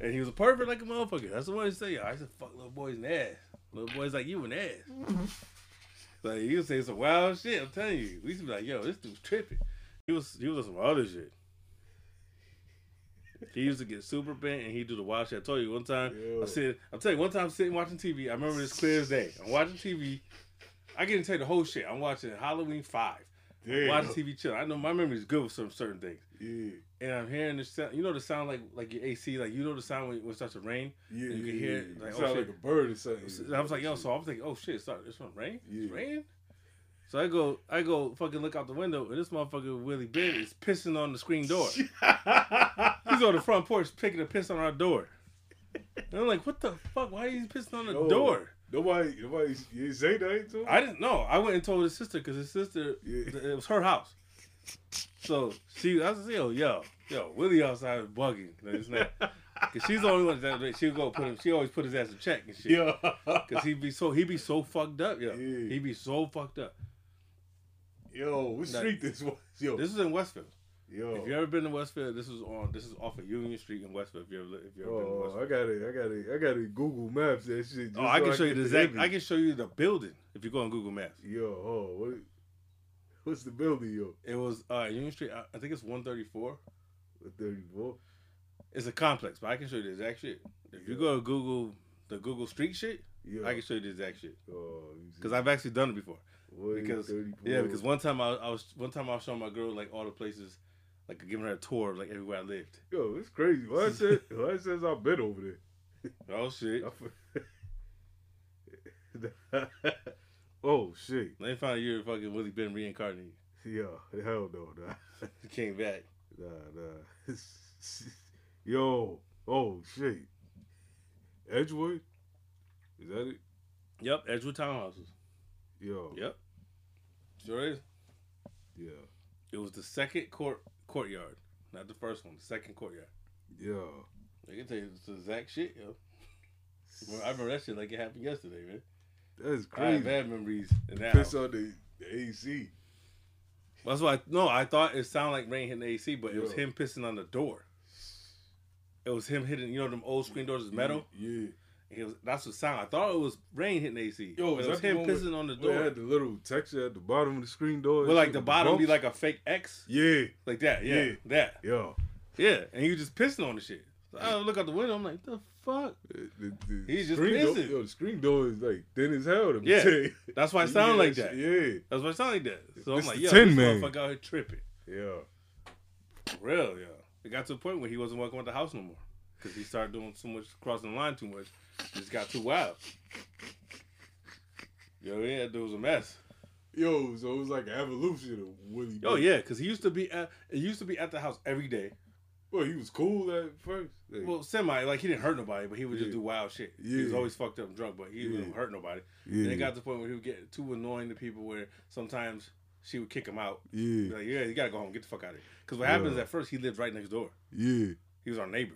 And he was a pervert like a motherfucker. That's what I say. I used to fuck little boys in the ass. Little boys like you in the ass. like you say some wild shit. I'm telling you. We used to be like, yo, this dude's tripping. He was he was on some other shit. He used to get super bent and he'd do the wild shit. I told you one time. Yo. I said, I'm telling you, one time I'm sitting watching TV. I remember this clear as day. I'm watching TV. I can't tell you the whole shit. I'm watching Halloween Five. Damn. Watching TV chill. I know my memory is good with some certain things. Yeah. And I'm hearing the sound. You know the sound like like your AC, like you know the sound when, when it starts to rain. Yeah, you yeah, can hear yeah. it, like, It oh, sound shit. like a bird or something. I was like, yo, so I was thinking, oh shit, it's, starting, it's gonna rain. It's raining. So I go, I go, fucking look out the window, and this motherfucker Willie Ben is pissing on the screen door. He's on the front porch picking a piss on our door. And I'm like, what the fuck? Why are you pissing on the Yo. door? Nobody, nobody, you didn't say that to him? I didn't know. I went and told his sister because his sister, Yeah. it was her house. So she, I was like, yo, yo, yo, Willie outside is bugging. Like, Cause she's the only one that she go put him. She always put his ass in check and shit. Yeah. Cause he be so he be so fucked up, yo. Yeah. He be so fucked up. Yo, what Nah. street this was? Yo, This is in Westfield. yo. If you ever been to Westfield, this is on. This is off of Union Street in Westfield. If you ever, if you ever been to Oh, Westfield. I got it. I got it. I got it. Google Maps that shit. Oh, I so can show you the exact. I can show you the building if you go on Google Maps. Yo, oh, what? What's the building, yo? It was uh, Union Street. I I think it's one thirty four. Thirty-four. It's a complex, but I can show you the exact shit. If you go to Google the Google Street shit, Yeah. I can show you the exact shit Oh, because I've actually done it before. What is Because 34? yeah, because one time I, I was one time I was showing my girl like all the places, like giving her a tour of like everywhere I lived. yo, it's crazy. Why it says why it says I've been over there? Oh shit! Oh shit. They found you're fucking Willie Ben reincarnated. Yeah, hell no, nah. He came back. Nah, nah. Yo, oh shit. Edgewood? Is that it? Yep, Edgewood Townhouses. Yo. Yep. Sure is. Yeah. It was the second court courtyard, not the first one. The second courtyard. Yeah. I can tell you it's the exact shit, yo. I remember that shit like it happened yesterday, man. That's crazy. I have bad memories in that Piss on the, the AC. That's why. I, no, I thought it sounded like rain hitting the AC, but it was him pissing on the door. It was him hitting. You know them old screen doors is metal. Yeah. It was, that's what sound. I thought it was rain hitting AC. Yo, it was him one with- pissing on the it door. had the little texture at the bottom of the screen door. But like the bottom be like a fake X, Yeah. like that. Yeah, Yeah. that. Yo. Yeah, and you just pissing on the shit. So I look out the window. I'm like, the fuck. The, the, the He's just screen door, pissing. yo, the screen door is like thin as hell. To me Yeah. That's why it sound hear like that. Yeah. That's why it sound like that. So It's I'm like, the yo, Tin this motherfucker out here tripping. Yeah. For real, yeah. It got to a point where he wasn't working with the house no more because he started doing so much crossing the line too much. Just got too wild. Yo, yeah, dude was a mess. Yo, so it was like an evolution of Willie. Oh yeah, because he used to be at it used to be at the house every day. Well, he was cool at first. Like, Well, semi like he didn't hurt nobody, but he would just do wild shit. He was always fucked up and drunk, but he Yeah. wouldn't hurt nobody. yeah. And it got to the point where he would get too annoying to people where sometimes she would kick him out. Yeah. like, yeah, you gotta go home, get the fuck out of here. Because what happens Yeah. at first, he lived right next door. Yeah. He was our neighbor.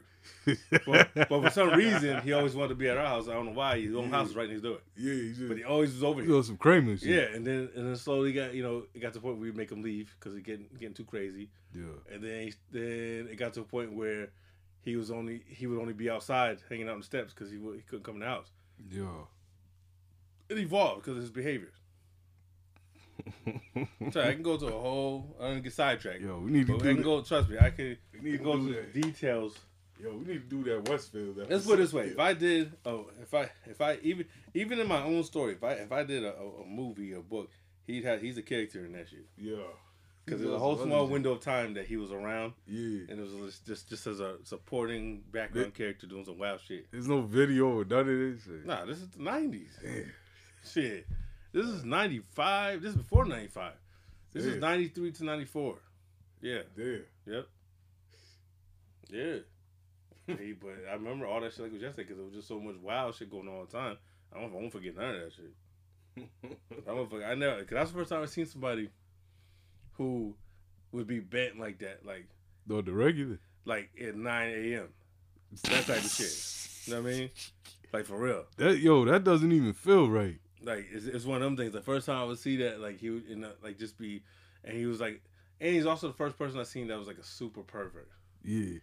But, but for some reason, he always wanted to be at our house. I don't know why. His own Yeah. house is right next door. yeah, he just But he always was over he here. on some Kramer shit. Yeah, and then and then slowly got you know it got to the point where we make him leave because he getting getting too crazy. Yeah. And then he, then it got to a point where he was only he would only be outside hanging out on the steps because he, wa- he couldn't come in the house. Yeah. It evolved because of his behavior. Sorry, I can go to a whole. I don't get sidetracked. Yo, we need to I can go. Trust me, I can, We need to go to the details. Yo, we need to do that Westfield. Let's put it this way: if I did, oh, if I, if I even, even in my own story, if I, if I did a, a, a movie, a book, he'd had, he's a character in that shit. Yeah. Because He there's a whole small window of time that he was around, Yeah. and it was just, just as a supporting background character doing some wild shit. There's no video or none of this. shit. Nah, this is the '90s. Damn. Shit, this is '95. This is before '95. This Yeah. is '93 to '94. Yeah. Damn. Yep. Yeah. Hey, but I remember all that shit like it was yesterday because it was just so much wild shit going on all the time. I don't, I won't forget none of that shit. I won't forget. I never because that's the first time I've seen somebody who would be bent like that, like No, the regular. like at nine a.m. That type of shit. You know what I mean? Like for real. That yo, that doesn't even feel right. Like it's, it's one of them things. The first time I would see that, like he would in the, like just be, and he was like, and he's also the first person I seen that was like a super pervert. Yeah.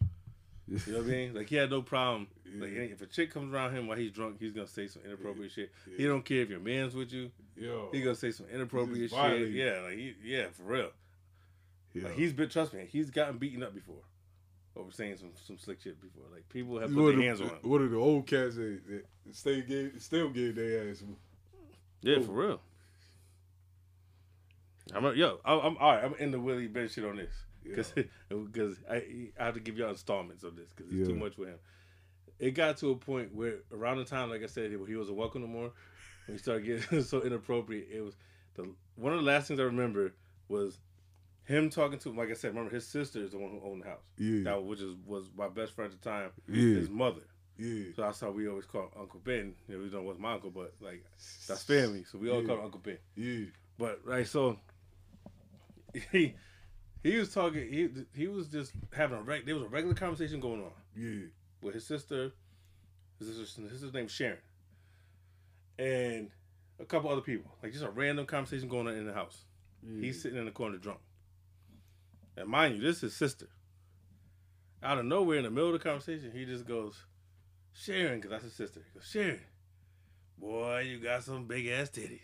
You know what I mean? Like he had no problem. Like if a chick comes around him while he's drunk, he's gonna say some inappropriate shit. Yeah. He don't care if your man's with you. Yo. He gonna say some inappropriate shit. Yeah, like he, yeah, for real. Like he's been trust me, he's gotten beaten up before. Over saying some some slick shit before. Like people have put one their of hands on the, him. one of the old cats that, that stay gave, still gave their ass. Yeah, for real. I'm a, yo, I- I'm all right. I'm in the Willie Ben shit on this because because I I have to give y'all installments of this because it's too much for him. It got to a point where around the time, like I said, he he wasn't welcome no more. When he started getting so inappropriate, it was the one of the last things I remember was him talking to like I said. Remember his sister is the one who owned the house. Yeah. That which is was my best friend at the time. Yeah. His mother. Yeah. So that's how we always call Uncle Ben. You know, we don't know what's my uncle, but like that's family. So we all Yeah. call him Uncle Ben. Yeah. But right, so he he was talking. He he was just having a reg, there was a regular conversation going on Yeah. with his sister. His sister's, his sister's name Sharon, and a couple other people. Like just a random conversation going on in the house. He's sitting in the corner drunk. And mind you, this is his sister. Out of nowhere, in the middle of the conversation, he just goes, Sharon, because that's his sister. He goes, Sharon, boy, you got some big ass titties.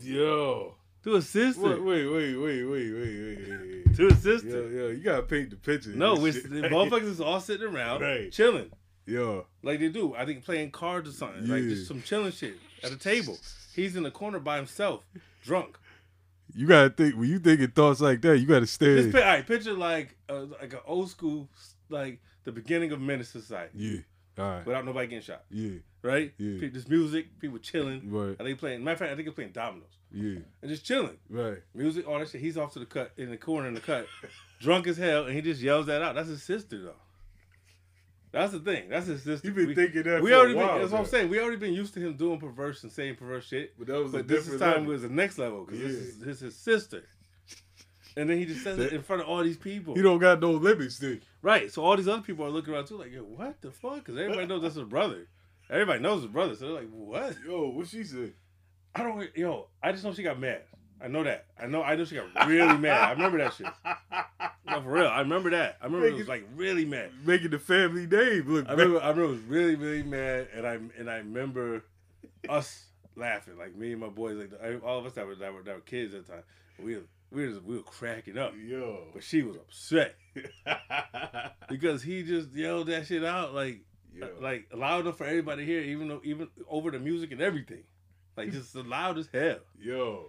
Yo. To his sister. Wait, wait, wait, wait, wait, wait, wait, wait. To Yo, sister. yo, you gotta paint the picture. No, shit. the motherfuckers is all sitting around, Right. chilling. Yo, Like they do. I think playing cards or something. Yeah. Like just some chilling shit at a table. He's in the corner by himself, drunk. you gotta think when you thinking thoughts like that, you gotta stay. Just all right, picture like uh, like an old school, like the beginning of Menace Society, Yeah. All right. without nobody getting shot. Yeah. Right? Yeah. This music, people chilling. Right. Are they playing? Matter of fact, I think they're playing dominoes Yeah. and just chilling. Right. Music, all that shit. He's off to the cut in the corner in the cut, drunk as hell, and he just yells that out. That's his sister though. That's the thing. That's his sister. You've been we, thinking that we for a already while been, that's what I'm saying. We already been used to him doing perverse and saying perverse shit. But that was a But this different time level. was the next level because this, Yeah. is, this is his sister. And then he just says it in front of all these people. He don't got no limits, then. Right. So all these other people are looking around too, like, yo, what the fuck? Because everybody knows that's his brother. Everybody knows his brother. So they're like, what? Yo, what she say? I don't. Yo, I just know she got mad. I know that. I know. I know she got really mad. I remember that shit. No, for real. I remember that. I remember it was like really mad. Making the family name look I bad. remember. I remember it was really, really mad, and I and I remember us laughing, like me and my boys, like the, all of us that were that were, that were kids at the time. We were, we were just, we were cracking up, Yo. but she was upset because he just yelled that shit out like Yo. like loud enough for everybody here, even though even over the music and everything, like just loud as hell. Yo.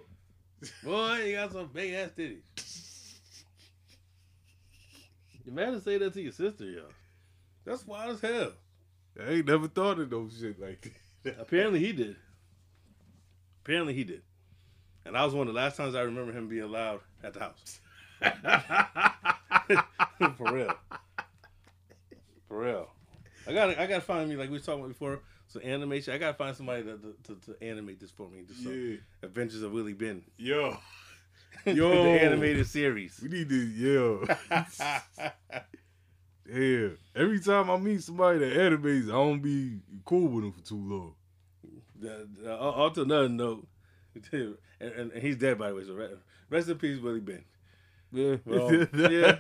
Boy, you got some big ass titties. To say that to your sister, yo. That's wild as hell. I ain't never thought of no shit like that. Apparently he did. Apparently he did. And that was one of the last times I remember him being loud at the house. For real. For real. I gotta I gotta find me like we was talking about before, some animation. I gotta find somebody to, to, to, to animate this for me. Just some Yeah. Adventures of Willie Ben. Yo. yo, the animated series. We need to, yo. yeah. Every time I meet somebody that animates, I don't be cool with them for too long. The, the, uh, on to another note, and, and, and he's dead by the way. So rest, rest in peace, Willie Ben. Yeah. Well, yeah.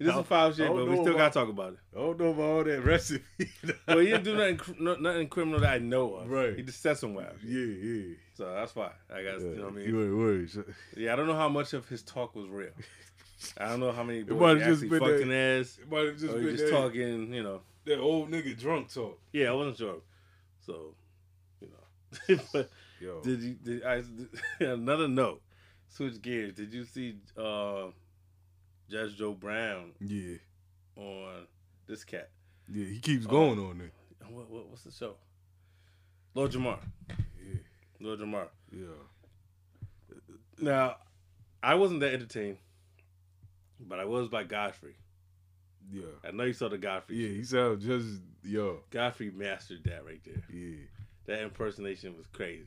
This is foul shit, but we still gotta talk about it. I don't know about all that recipe. Well, he didn't do nothing, nothing criminal that I know of. Right. He just said some wild. Yeah, yeah. So that's why I got. to You know what I mean? Wait, wait. So- Yeah, I don't know how much of his talk was real. I don't know how many might boys he have just been fucked that- ass. It might have just been just that, talking, you know. that old nigga drunk talk. Yeah, I wasn't sure. So, you know. but Yo. did you? Did I? another note. Switch gears. Did you see uh, Judge Joe Brown yeah. on this cat? Yeah, he keeps Oh. going on there. What, what, what's the show? Lord Jamar. Yeah. Lord Jamar. Yeah. Now, I wasn't that entertained, but I was by Godfrey. Yeah. I know you saw the Godfrey. Yeah, he sounds just yo. Godfrey mastered that right there. Yeah. That impersonation was crazy.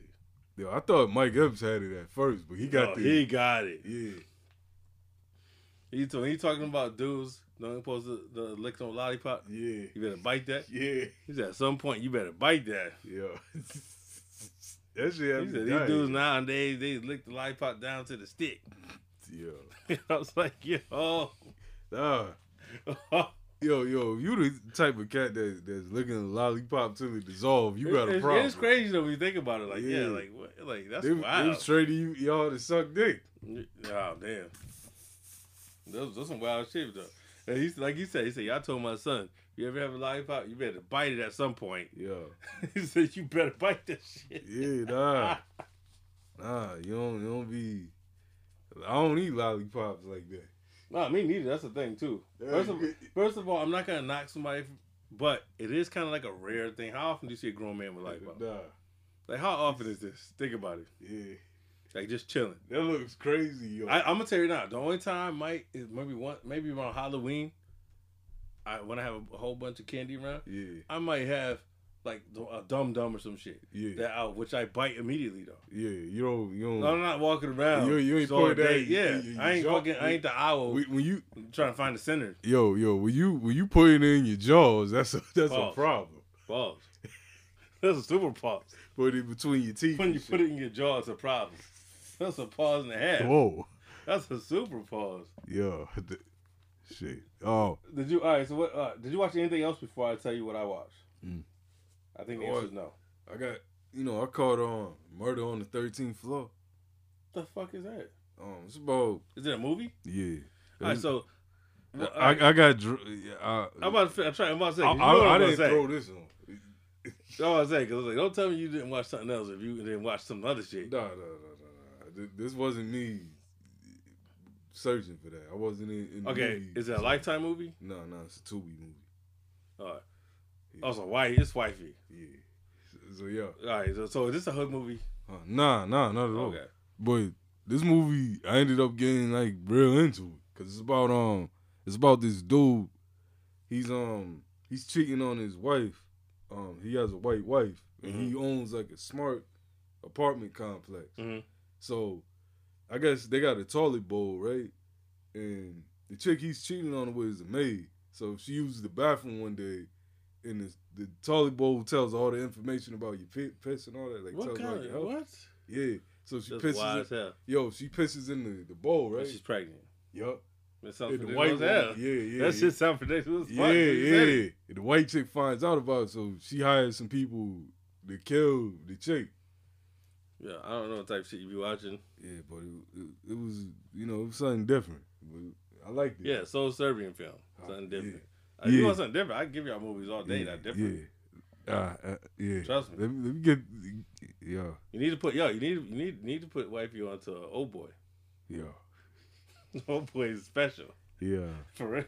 Yo, I thought Mike Epps had it at first, but he got Oh, the he got it. Yeah. He talking about dudes don't supposed to the lick on lollipop. Yeah. You better bite that. Yeah. He said at some point you better bite that. Yeah, that shit He said dying. these dudes nowadays they lick the lollipop down to the stick. Yo. I was like, yo, Nah. Yo, yo, you the type of cat that, that's licking a lollipop till it dissolve, you got a problem. It's crazy though when you think about it. Like, yeah, Yeah. like what? Like that's They, wild. they straight to you, y'all to suck dick. Oh damn, those those some wild shit though. And he's like you said, he said, "Y'all told my son, you ever have a lollipop, you better bite it at some point." Yeah. he said, "You better bite that shit." Yeah, nah. nah, you don't, you don't be. I don't eat lollipops like that. No, me neither. That's the thing too. First of, first of all, I'm not gonna knock somebody, but it is kind of like a rare thing. How often do you see a grown man with lollipop? Nah. Like, how often is this? Think about it. Yeah. Like just chilling. That looks crazy, yo. I, I'm gonna tell you now. The only time might is maybe one, maybe around Halloween. I when I have a, whole bunch of candy around, yeah, I might have like a dum dum or some shit yeah, that I, which I bite immediately though. yeah. You don't, you don't. No, I'm not walking around. You- you ain't all put that- day. Yeah, you- you I ain't fucking. I ain't the owl when, when you, trying to find the center. yo, yo, when you, when you put it in your jaws, that's a, that's a problem. Pause. That's a super pause. Put it between your teeth. When you put it in your jaw, it's a problem. That's a pause and a half. Whoa, That's a super pause. yo, the- shit. Oh, Did you? All right. So what? Uh, did you watch anything else before I tell you what I watched? Mm. I think the I answer is no. I got, you know, I caught on Murder on the Thirteenth Floor. The fuck is that? Um, it's about Is it a movie? yeah. All right. So. well, all I, I got. dr- I, I'm about to. I'm trying. I'm about to say. You know I, I I'm didn't say. throw this on. I'm about to say because I was like, don't tell me you didn't watch something else if you didn't watch some other shit. No, no, no, no, no. Th- This wasn't me searching for that. I wasn't in. in Okay, is it a Lifetime movie? No, no, it's a Tubi movie. All right. Yeah. Also, white. It's wifey. Yeah, So yeah. All right, so, so is this a hood movie? Uh, nah, nah, not at all. Okay. But this movie, I ended up getting like real into it because it's about um, it's about this dude. He's um, he's cheating on his wife. Um, he has a white wife, and he owns like a smart apartment complex. Mhm. So, I guess they got a toilet bowl, right? And the chick he's cheating on with is a maid. So she uses the bathroom one day, and the, the toilet bowl tells all the information about your pi- piss and all that. Like, What tells kind your what? Yeah. So she That's pisses. wild in- as hell. yo, she pisses in the, the bowl, But right? She's pregnant. Yup. That sounds And the white as hell. yeah, yeah, That yeah. shit sounds predictable as fuck. Yeah, yeah. And the white chick finds out about it, so she hires some people to kill the chick. Yeah, I don't know what type of shit you be watching. Yeah, but it, it, it was, you know, it was something different. But I liked it. Yeah, Soul Serbian film. Something different. yeah. Uh, You Yeah. want something different? I give y'all movies all day yeah, that different. Yeah. Uh, uh, yeah. Trust me. Let me, let me get, yeah, You need to put yo. You need you need need to put wifey onto an Oldboy. yeah, Oldboy is special yeah, for real.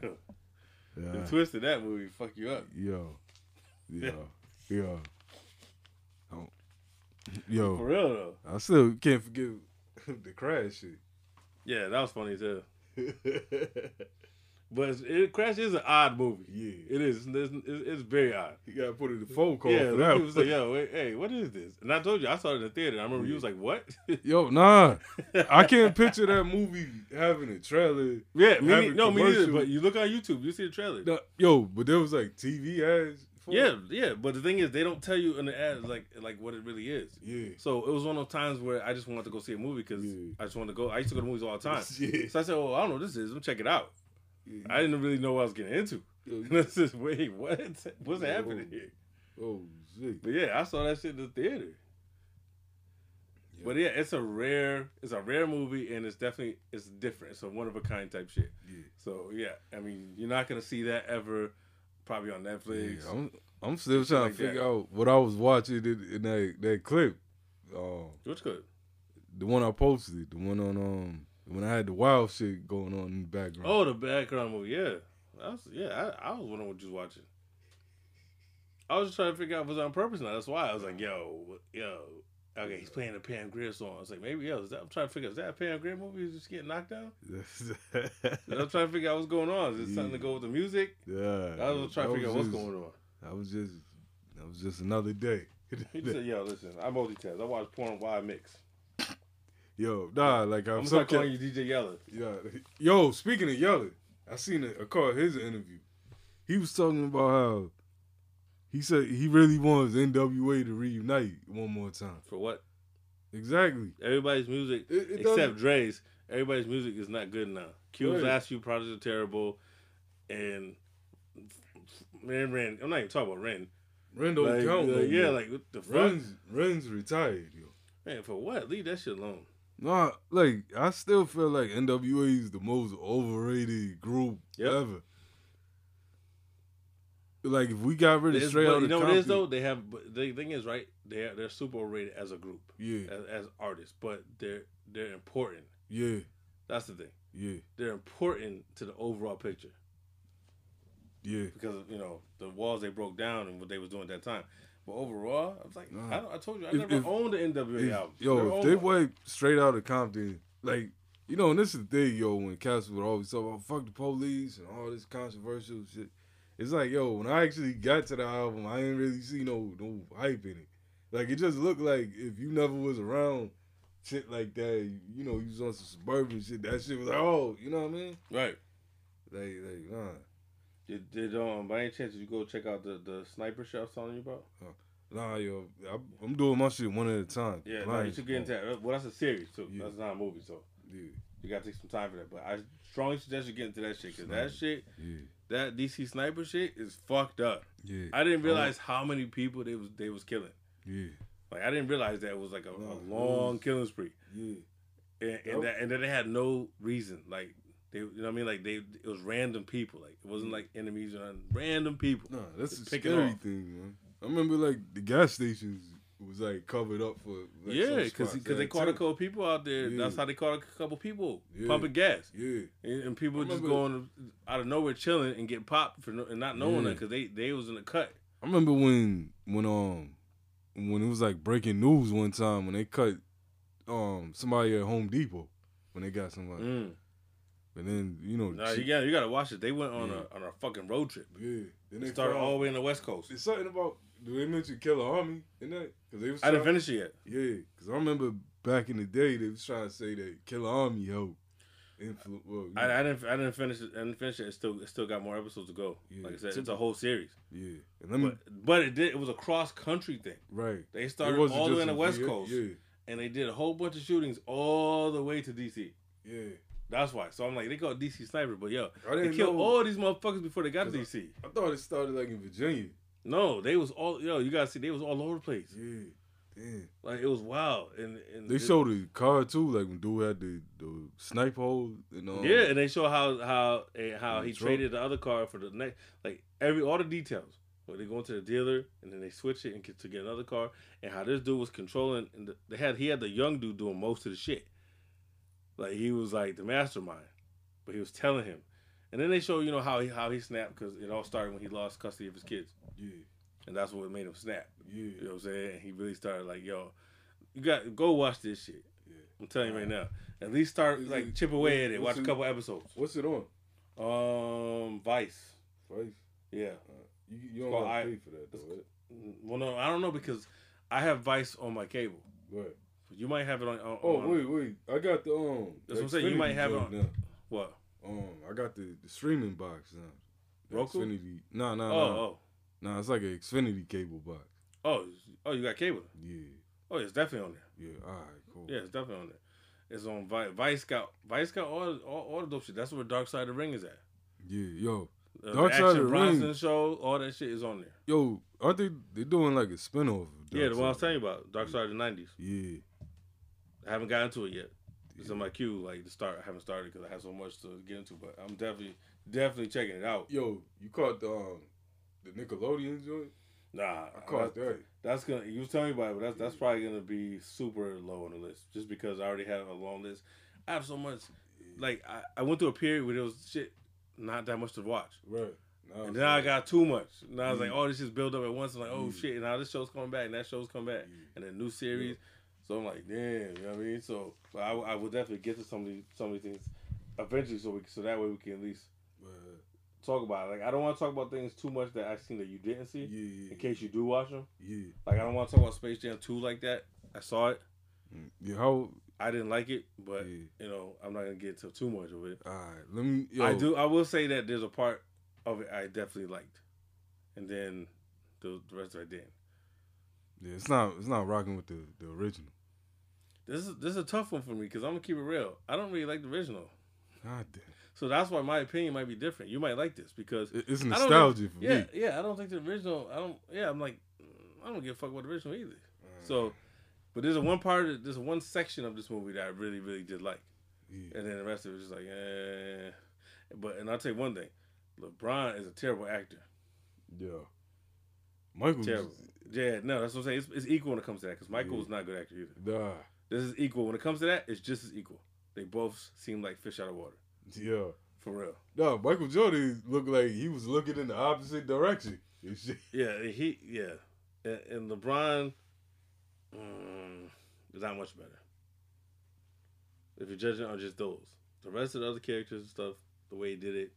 yeah, The twist of that movie fuck you up. yo, yeah, yeah. Yo, For real though. I still can't forgive the crash shit. Yeah, that was funny too. But it, Crash is an odd movie. yeah, It is. It's, it's, it's very odd. you gotta put it in the phone call yeah, for that. like, "Yo, wait, hey, what is this?" And I told you, I saw it in the theater. I remember you was like, "What?" Yo, nah, I can't picture that movie having a trailer. yeah, me, no, me neither. But you look on YouTube, you see the trailer. No, yo, but there was like TV ads. Yeah, yeah. But the thing is, they don't tell you in the ads like like what it really is. yeah, So it was one of those times where I just wanted to go see a movie because Yeah. I just wanted to go. I used to go to movies all the time. Yeah. So I said, "Oh, I don't know what this is. Let me check it out." yeah. I didn't really know what I was getting into. Oh, Yo, And I said, "Wait, what? What's Yo. happening here?" oh shit. But yeah, I saw that shit in the theater. But yeah, it's a rare, it's a rare movie, and it's definitely it's different. It's a one of a kind type shit. Yeah. So yeah, I mean, you're not gonna see that ever, probably on Netflix. Yeah, I'm, I'm still trying like to figure that. out what I was watching in, in that that clip. Um, Which good? the one I posted, the one on um when I had the wild shit going on in the background. Oh, the background movie. Yeah, I was, yeah, I, I was wondering what you was watching. I was just trying to figure out if it was on purpose now. That's why I was like, yo, yo. Okay, he's playing a Pam Grier song. I was like, maybe, that, I'm trying to figure out, is that a Pam Grier movie? Is just getting knocked down? I'm trying to figure out what's going on. Is it something to go with the music? yeah, I was trying to figure out what's going on. That was just that was just another day. He said, "Yo, listen, I multitask. I watch porn while I mix. Yo, nah, like I'm I'm start calling you DJ Yella. Yeah. Yo, speaking of yelling, I seen a, a caught his interview. He was talking about how he said he really wants NWA to reunite one more time. For what? Exactly. Everybody's music, It- it except Dre's, everybody's music is not good now. Cubes Right. asked you, projects are terrible, and Ren Ren. I'm not even talking about Ren. Ren don't Like, count. uh, yeah, like what the fuck? Ren's Ren's retired, yo. Man, for what? Leave that shit alone. Nah, like I still feel like NWA is the most overrated group Yep. ever. Like if we got rid of It's- straight out you know what it is though? They have. But the thing is, right? They're they're super overrated as a group, Yeah, as, as artists, but they're they're important. yeah, That's the thing. yeah, They're important to the overall picture. yeah. because of, you know the walls they broke down and what they was doing at that time. But overall, I was like, Nah. I, don't- I told you, I If- never if- owned the NWA If- album. yo, if they one. straight out of Compton, like you know, and this is the thing, yo, when Cass would always talk about fuck the police and all this controversial shit. It's like, yo, when I actually got to the album, I didn't really see no no hype in it. Like it just looked like if you never was around shit like that, you know, you was on some suburban shit. That shit was like, oh, you know what I mean? right? Like, like, nah, Did, did um by any chance did you go check out the the sniper shit I was telling you about? nah, yo, I, I'm doing my shit one at a time. Yeah, no, you should get into that. Well, that's a series too. Yeah. That's not a movie, so Yeah, you gotta take some time for that. But I strongly suggest you get into that shit because that shit, yeah, that DC sniper shit is fucked up. yeah. I didn't realize how many people they was they was killing. yeah, Like I didn't realize that it was like a, No, a long was- killing spree. yeah. and, and that and then they had no reason like they you know what I mean like they it was random people like it wasn't like enemies or nothing. random people. No, that's it scary thing, man. I remember like the gas stations was like covered up for like, yeah, some because they caught a couple people out there. Yeah. That's how they caught a couple people Yeah. pumping gas, Yeah, and, and people just going out of nowhere chilling and getting popped for no, and not knowing Yeah. that because they they was in the cut. I remember when when um when it was like breaking news one time when they cut um somebody at Home Depot when they got somebody. Mm. And then you know, No, she- you got you got to watch it. They went on a on a fucking road trip. yeah. Then They they started all the way in the West Coast. It's something about. Do they mention Killarmy in that? Because they was. I didn't trying- finish it yet. Yeah, because I remember back in the day they was trying to say that Killarmy helped. Influ- well, you I, I didn't I didn't finish it. I didn't finish it. It still it still got more episodes to go. Yeah. Like I said, it's a whole series. yeah, and let me But but it did. It was a cross country thing. right. They started all the way in the West Coast, Yeah, and they did a whole bunch of shootings all the way to DC. yeah. That's why. So I'm like, they call it DC Sniper, but yo, I they killed all these motherfuckers before they got to DC. I thought it started like in Virginia. No, they was all yo. You gotta see, they was all over the place. Yeah, damn. Like it was wild, and, and They it- showed the car too, like when dude had the the snipe hole and all. Yeah, and they show how how eh, how The he truck. traded the other car for the next, like every all the details. Where they go into the dealer and then they switch it and get to get another car, and how this dude was controlling. And the, they had he had the young dude doing most of the shit. Like he was like the mastermind, but he was telling him. And then they show you know how he how he snapped because it all started when he lost custody of his kids, yeah, and that's what made him snap. yeah. You know what I'm saying? He really started like, yo, you got go watch this shit. Yeah. I'm telling you right now. At least start Is like it- chip away at it. Watch a couple episodes. What's it on? Um, Vice. Vice. Yeah. You, you don't called gotta pay for that though. Right? Well, no, I don't know because I have Vice on my cable. Right. You might have it on. on Oh on- wait, wait. I got the um. That's what I'm saying, you might have it on- now. What? Um, I got the, the streaming box now. The Roku? Xfinity. No, no, Oh, no. oh, No, it's like an Xfinity cable box. oh, oh! You got cable? Yeah, Oh, it's definitely on there. yeah. All right, cool. Yeah, it's definitely on there. It's on Vice. Vice got Vice got all all, all the dope shit. That's where Dark Side of the Ring is at. Yeah, yo, Uh, Dark Side of the Bronson Ring. show, all that shit is on there. yo. Aren't they? They doing like a spinoff. Of yeah, Dark the one I was telling you about, Dark Side of the '90s. Yeah, I haven't gotten to it yet. It's on my queue, like to start. I haven't started because I have so much to get into, but I'm definitely, definitely checking it out. yo, you caught the um, the Nickelodeon joint? Nah, I caught that. That's gonna. You was telling me about it, but that's that's probably gonna be super low on the list, just because I already have a long list. I have so much. Like I, I went through a period where there was shit not that much to watch, Right. Now and then I got too much. Now I was like, oh, this just built up at once. I'm like, oh Yeah. shit, and now this show's coming back, and that show's coming back, Yeah. and then new series. So I'm like, damn, you know what I mean? So, but I, I will definitely get to some of these some of these things eventually, so we so that way we can at least Right. talk about it. Like I don't want to talk about things too much that I've seen that you didn't see, Yeah, yeah, in case you do watch them. yeah. Like I don't want to talk about Space Jam 2 like that. I saw it. Mm. Yeah, how? I didn't like it, but Yeah. you know, I'm not gonna get into too much of it. All right, let me. Yo, I do. I will say that there's a part of it I definitely liked, and then the, the rest of it I didn't. Yeah, it's not. It's not rocking with the the original. This is this is a tough one for me because I'm gonna keep it real. I don't really like the original, God damn. so that's why my opinion might be different. You might like this because It's nostalgia think- for yeah, me. yeah. I don't think the original. I don't. Yeah, I'm like, I don't give a fuck about the original either. So, but there's a one part. Of, there's a one section of this movie that I really, really did like. Yeah. And then the rest of it was just like, eh. But and I'll tell you one thing, LeBron is a terrible actor. Yeah. Michael. Terrible. Yeah, no, that's what I'm saying. It's, it's equal when it comes to that because Michael's Yeah. not a good actor either. Nah. This is equal when it comes to that. It's just as equal. They both seem like fish out of water Yeah. for real. No, Michael Jordan looked like he was looking in the opposite direction. Yeah, he yeah, and, and LeBron mm, is not much better. If you're judging on just those, the rest of the other characters and stuff, the way he did it,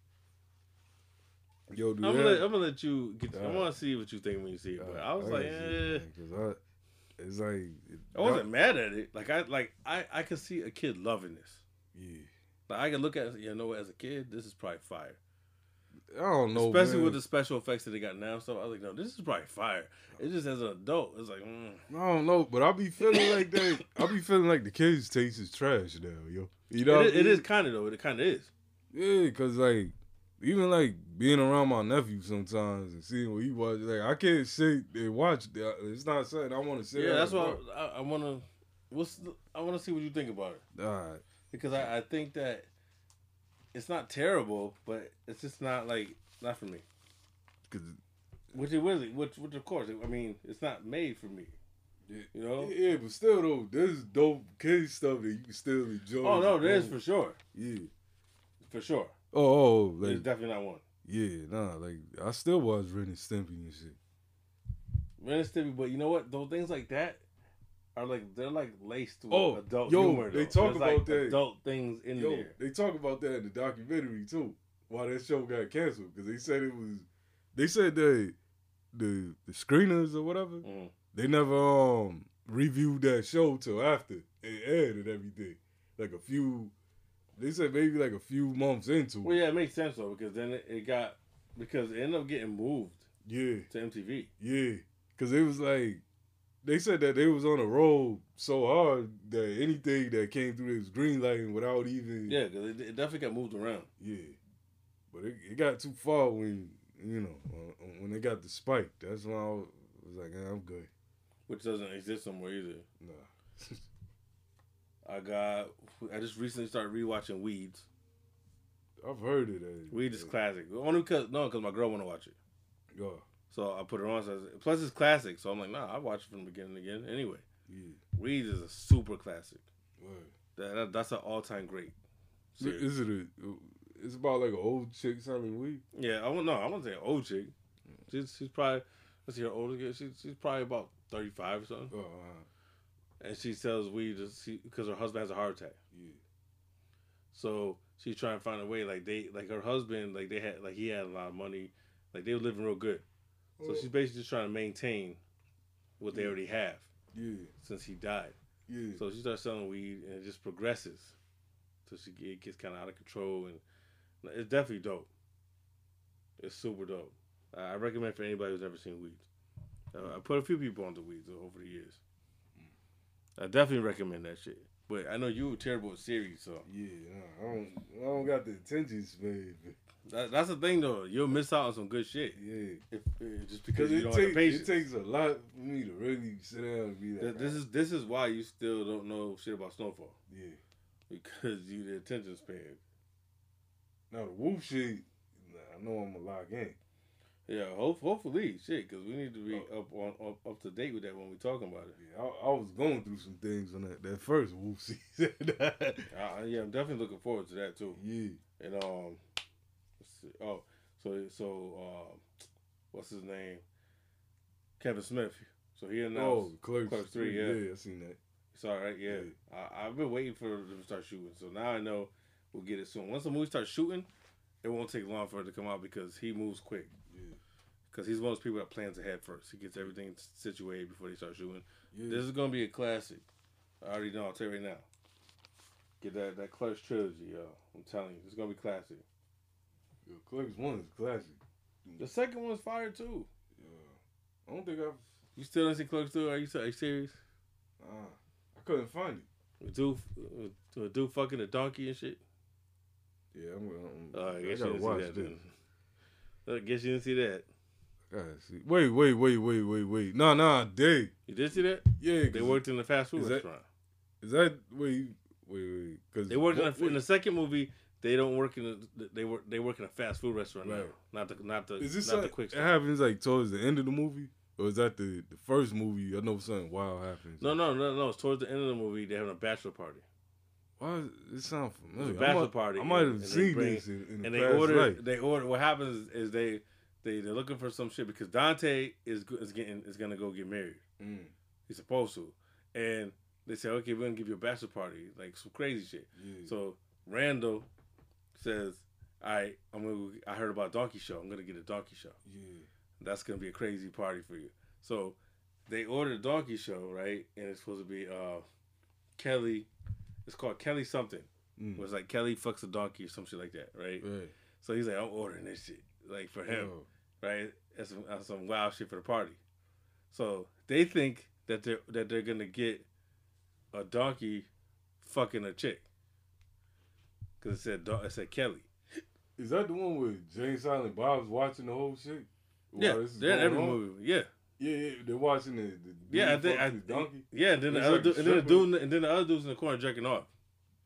Yo, dude. I'm gonna, let, I'm gonna let you get. I want to see what you think when you see it. But I was like, eh. It's like I wasn't mad at it. Like I like I I could see a kid loving this. Yeah, Like I could look at it, you know as a kid, this is probably fire. I don't know, Especially man. with the special effects that they got now So. I was like, no, this is probably fire. It just as an adult, it's like, mm. I don't know, but I'll be feeling like that. I'll be feeling like the kids' taste is trash now, yo. You know, it, is- I mean? is kind of though. It kind of is. Yeah, cause like even like being around my nephew sometimes and seeing what he watch, like I can't sit and watch. that. It's not something I want to sit. Yeah, that's why. I, I want to. What's the, I want to see what you think about it All right, because I, I think that it's not terrible, but it's just not like not for me. cause Which it really, which which of course, I mean, it's not made for me. Yeah. You know. yeah, but still though, there's dope kid stuff that you can still enjoy. Oh no, as there is for sure, Yeah. for sure. Oh, oh, There's like definitely not one. yeah, nah, like I still watch Ren and Stimpy and shit. Ren and Stimpy, but you know what? Those things like that are like they're like laced with Oh, adult yo, humor. they though. talk There's, about like, that. adult things in Yo, there. they talk about that in the documentary too. Why that show got canceled? Because they said it was. They said that the the screeners or whatever Mm. they never um reviewed that show till after it aired and everything. Like a few. They said maybe like a few months into. Well, yeah, it makes sense though because then it, it got because it ended up getting moved Yeah, to MTV. yeah. Because it was like they said that they was on a roll so hard that anything that came through this green lighting without even Yeah, because it, it definitely got moved around. Yeah, but it, it got too far when you know uh, when they got the spike. That's when I was like, eh, I'm good. which doesn't exist somewhere either. Nah, I got. I just recently started rewatching Weeds. I've heard it. Uh, Weeds is classic. Only because no, because my girl want to watch it. Yeah, So I put it on. So I plus, it's classic. So I'm like, nah, I watch it from the beginning again. Anyway, yeah. Weeds is a super classic. That, that- that's an all time great. Series. Is it a? It's about like an old chick selling weed. Yeah, I won't. No, I won't say an old chick. She's she's probably let's see her older. She's she's probably about thirty five or something, Oh, and she sells weed because her husband has a heart attack. yeah, So she's trying to find a way. Like they, like her husband, like they had, like he had a lot of money. Like they were living real good. So she's basically just trying to maintain what they already have yeah, since he died. yeah. So she starts selling weed, and it just progresses. So she it gets kind of out of control, and it's definitely dope. It's super dope. I recommend for anybody who's never seen weed. Uh, I put a few people onto weeds over the years. I definitely recommend that shit. But I know you were terrible at series, so yeah, I don't, I don't got the attention span. that, that's the thing though. You'll miss out on some good shit Yeah, if, uh, just because you it don't have the takes patience. it takes a lot for me to really sit down and be Th- like, this is this is why you still don't know shit about Snowfall yeah. because you the attention span. Now the wolf shit, I know I'm a lock in. Yeah, hope, hopefully, shit, because we need to be Oh. up on up, up to date with that when we talking about it. Yeah, I, I was going through some things on that, that first wolf season. Uh, yeah, I'm definitely looking forward to that too. yeah, And um, let's see. Oh, so so um, what's his name? Kevin Smith. So he oh, announced Clerks, Clerks three, yeah. yeah, I seen that. it's all right. Yeah, I, I've been waiting for them to start shooting. So now I know we'll get it soon. Once the movie starts shooting, it won't take long for it to come out because he moves quick. Because he's one of those people that plans ahead first. He gets everything situated before they start shooting. yeah. This is gonna be a classic. I already know. I'll tell you right now. Get that that Clerks trilogy, yo. I'm telling you, it's gonna be classic. Yo, Clerks one is classic. The second one's fire too. Yeah. I don't think I've. You still didn't see Clerks two? Are you, are you serious? Uh, I couldn't find it. With dude, with a dude fucking a donkey and shit. Yeah, I'm. I'm I I guess you didn't watch see that. Then. I guess you didn't see that. See. Wait, wait, wait, wait, wait, wait. No, no, I did. You did see that? Yeah, they worked in the fast food is restaurant. Is that wait, wait, wait? Because They worked in, the, in the second movie. They don't work in the, they work they work in a fast food restaurant now. Right. Not the not the Is this not the like, quick it happens like towards the end of the movie, or is that the the first movie? I know something wild happens. No, no, no, no. It's towards the end of the movie. They're having a bachelor party. Why does it sound familiar? It's a bachelor I might, party, I might have and seen bring- this in, in the and they order life. they order what happens is they they they're looking for some shit because Dante is is getting is gonna go get married. Mm, He's supposed to, and they say okay we're gonna give you a bachelor party like some crazy shit. yeah. So Randal says, "All right, I'm gonna. I heard about donkey show. I'm gonna get a donkey show. yeah. That's gonna be a crazy party for you." So they ordered a donkey show right, and it's supposed to be uh Kelly. It's called Kelly something. Mm, It was like Kelly fucks a donkey or some shit like that, right? right. So he's like, I'm ordering this shit, like for him, Oh, right? That's some, that's some wild shit for the party. So they think that they're that they're gonna get a donkey fucking a chick, cause it said it said Kelly. Is that the one with Jay and Silent Bob's watching the whole shit? Yeah, they're in every on? movie. Yeah, Yeah, yeah, they're watching the, the yeah. I think I, donkey. yeah. And then the other like dude, and then the dude, and then the other dude's in the corner jerking off.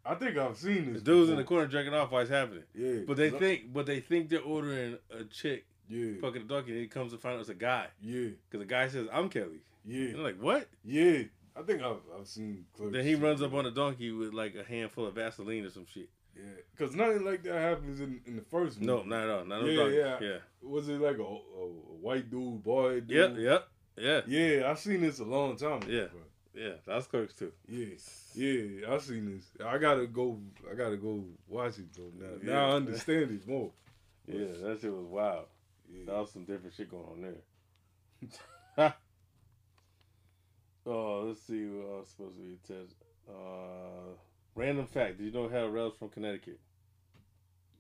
I think I've seen this. The dude's in the corner jerking off while it's happening. Yeah, But they 'cause I- think, but they think they're ordering a chick yeah, fucking a donkey. And he comes to find out it's a guy, yeah, cause the guy says, "I'm Kelly." yeah, And they're like, "What?" yeah. I think I've I've seen. Clerks Then he runs up on a donkey with like a handful of Vaseline or some shit. Yeah, because nothing like that happens in, in the first movie. No, not at all. Not no Yeah, donkey. yeah. Yeah. Was it like a, a, a white dude, boy? Dude? Yep. Yep. Yeah, Yeah, I've seen this a long time ago. Yeah. bro. yeah, that's Clerks too. Yeah, yeah, I seen this. I gotta go. I gotta go watch it though. Now, Yeah. now I understand it more. Yeah, that shit was wild. That Yeah. was some different shit going on there. oh, let's see what else supposed to be test. Uh, random fact: Did you know Hell Rell's from Connecticut?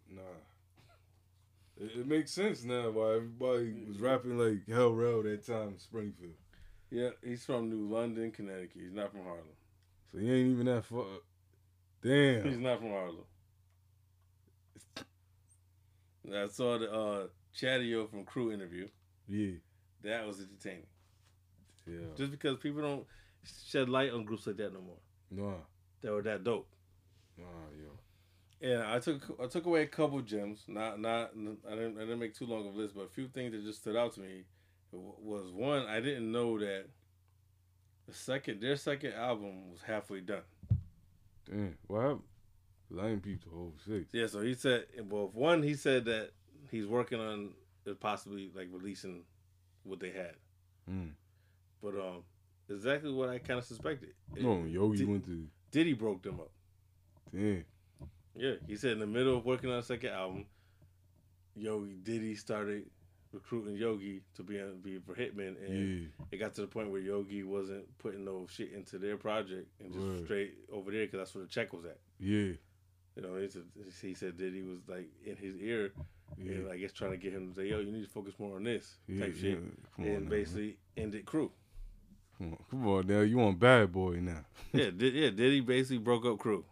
Nah. It, it makes sense now why everybody was rapping like Hell Rell that time in Springfield. Yeah, he's from New London, Connecticut. He's not from Harlem. So he ain't even that far. Damn. He's not from Harlem. I saw the uh, Chatio from Cru interview. Yeah. That was entertaining. Yeah. Just because people don't shed light on groups like that no more. Nah. That were that dope. Nah, yo. Yeah, I took I took away a couple gems. Not not I didn't I didn't make too long of a list, but a few things that just stood out to me was one I didn't know that the second their second album was halfway done. Damn. What happened? I ain't peeped the whole six. Yeah, so he said well one he said that he's working on possibly like releasing what they had, Mm. but um exactly what I kind of suspected. No, Yogi Did- went to. Diddy broke them up. Damn. Yeah, he said in the middle of working on a second album, Yogi Diddy started recruiting Yogi to be be for Hitmen, and Yeah. it got to the point where Yogi wasn't putting no shit into their project and just Word. straight over there because that's where the check was at. Yeah. You know, a, he said Diddy was like in his ear, Yeah. and I guess trying to get him to say, "Yo, you need to focus more on this Yeah, type shit," yeah. And now, basically ended Cru. Come on, come on now. You want bad boy now. yeah, Did, yeah, Diddy basically broke up Cru.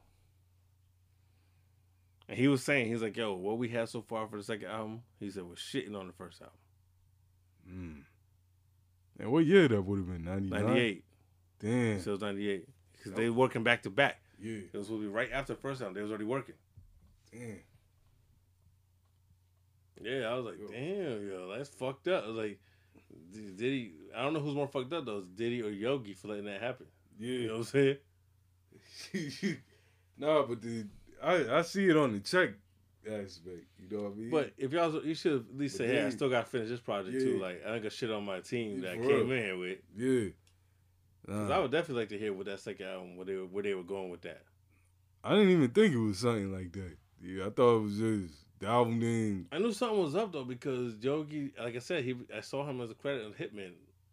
And he was saying, he's like, yo, what we had so far for the second album, he said, was shitting on the first album. Mm. And what year that would have been? 99? 98. Damn. So it was 98. Because they were working back to back. yeah. It was supposed to be right after the first album. They was already working. Damn. Yeah, I was like, damn, yo, that's fucked up. I was like, D- Diddy, I don't know who's more fucked up, though. Is Diddy or Yogi for letting that happen? Yeah, You know Yeah. what I'm saying? nah, but the I I see it on the check aspect. You know what I mean? But if y'all, you should at least But say, hey, I still got to finish this project, too. Like, I ain't got shit on my team that I came real. in here with. yeah. 'Cause Nah, I would definitely like to hear what that second album, where they were, where they were going with that. I didn't even think it was something like that. Yeah, I thought it was just the album didn't. I knew something was up though because Yogi, like I said, he I saw him as a credit on Hitmen.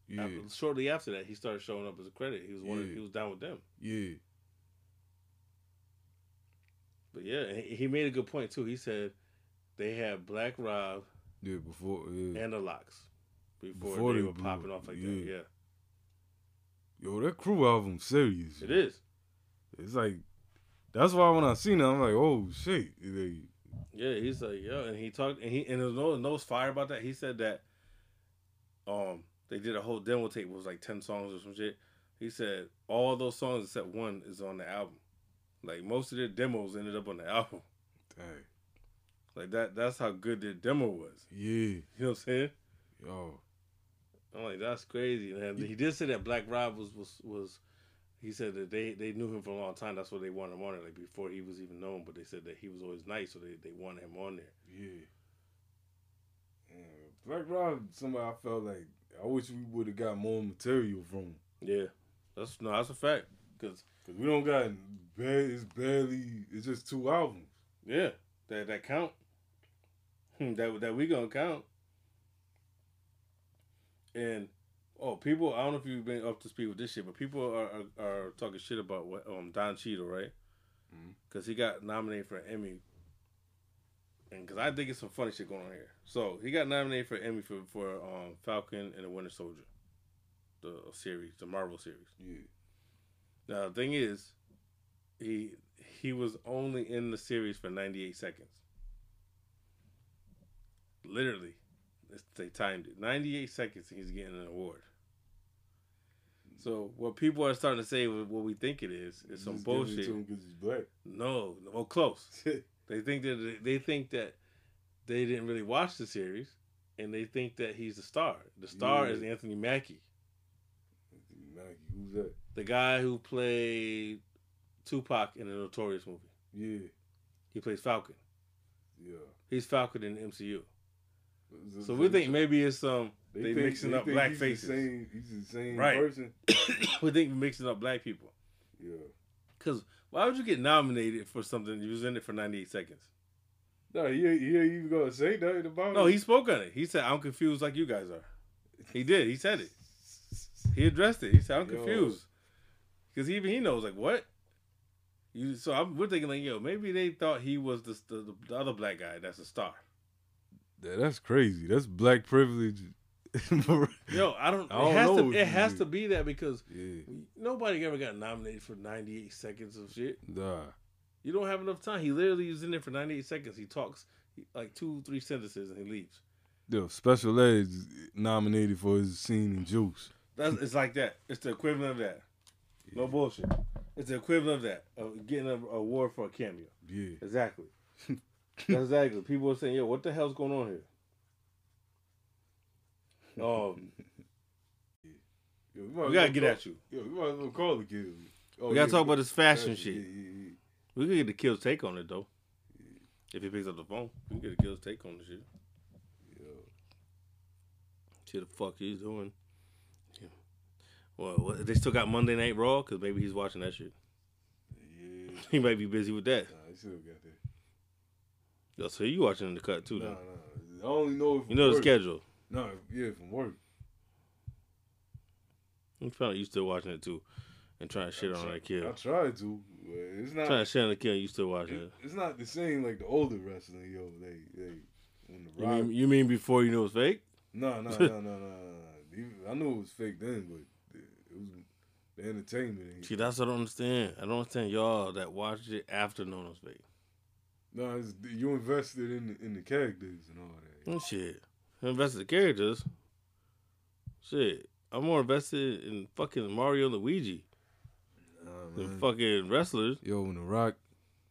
Yeah, After- shortly after that, he started showing up as a credit. He was one. Yeah. He was down with them. yeah, But yeah, he he made a good point too. He said they had Black Rob yeah. Before, yeah. and the LOX before, Before they, they were popping off like yeah. that. Yeah, yo, that Cru album serious. it is. It's like that's why when I seen it, I'm like, oh shit. Like, Yeah, he's like, yeah, and he talked, and he and there's no no fire about that. He said that, um, they did a whole demo tape. It was like ten songs or some shit. He said all those songs except one is on the album. Like most of their demos ended up on the album. dang, Like that. That's how good their demo was. yeah, You know what I'm saying? yo, I'm like, that's crazy. And he did say that Black Rob was was was. He said that they, they knew him for a long time. That's what they wanted him on it, like before he was even known. But they said that he was always nice, so they, they wanted him on there. yeah. Yeah, Black Rob, somebody I felt like I wish we would have got more material from him. Yeah, that's no, that's a fact. Cause Cause we don't got. It's barely. It's just two albums. Yeah, that that count. Hmm, that that we gonna count. And oh, people, I don't know if you've been up to speed with this shit, but people are are, are talking shit about what um Don Cheadle, right? Because he got nominated for an Emmy. And because I think it's some funny shit going on here. So he got nominated for an Emmy for for um Falcon and the Winter Soldier, the series, the Marvel series. Yeah. Now the thing is, he he was only in the series for 98 seconds. Literally, they timed it. 98 seconds, and he's getting an award. So what people are starting to say, what we think it is, is some Just give it bullshit. to him he's black. No, well, close. They think that they think that they didn't really watch the series, and they think that he's the star. The star Yeah. is Anthony Mackie, Nike, who's that? the guy who played Tupac in the Notorious movie. Yeah, He plays Falcon. yeah. He's Falcon in the MCU. So we think maybe it's um they, think- mixing they up black he's faces. The same, he's the same Right. person. we think we're mixing up black people. Yeah. Cause why would you get nominated for something you was in it for 98 seconds? No, he, he ain't even gonna say nothing about it. No, he spoke on it. He said, "I'm confused like you guys are." He did. He said it. He addressed it. He said, "I'm Yo. confused," because even he knows like what. You so I'm, we're thinking like yo maybe they thought he was the, the the other black guy that's a star. Yeah, that's crazy. That's black privilege. Yo, I don't. I don't it has know to. It has to be that because yeah, nobody ever got nominated for 98 seconds of shit. nah. You don't have enough time. He literally is in there for 98 seconds. He talks like two, three sentences and he leaves. Yo, Special Ed nominated for his scene in Juice. That's it's like that. It's the equivalent of that. No bullshit. It's the equivalent of that of getting an award for a cameo. Yeah. Exactly. Exactly. People are saying, "Yo, what the hell's going on here?" Um, Yo, we, we gotta get well at you. Yo, we might as well call the kid. Oh, We gotta yeah, talk about this fashion shit. Yeah, yeah. We could get the kill's take on it though. If he picks up the phone, we can get the kill's take on the shit. Yo. See the fuck he's doing. Yeah. Well, what, they still got Monday Night Raw because maybe he's watching that shit. Yeah. He might be busy with that. Nah, he still got that. Yo, so you watching the cut too? Nah, Then. nah. I only know You know the work. schedule. Nah, yeah, from work. You found you still watching it too, and trying to shit on that kid. I tried to. But it's not. Trying to shit on the kid, you still watching it- it. it's not the same like the older wrestling, yo. They, they, the You rock. mean, you mean before you knew it was fake? No, no, no, no, no, no. I knew it was fake then, but it was the entertainment. See, that's what I don't understand. I don't understand y'all that watched it after knowing it was fake. No, it's, you invested in the, in the characters and all that. Oh, shit. I invested in the characters. Shit. I'm more invested in fucking Mario and Luigi Nah, than man. fucking wrestlers. Yo, when the Rock,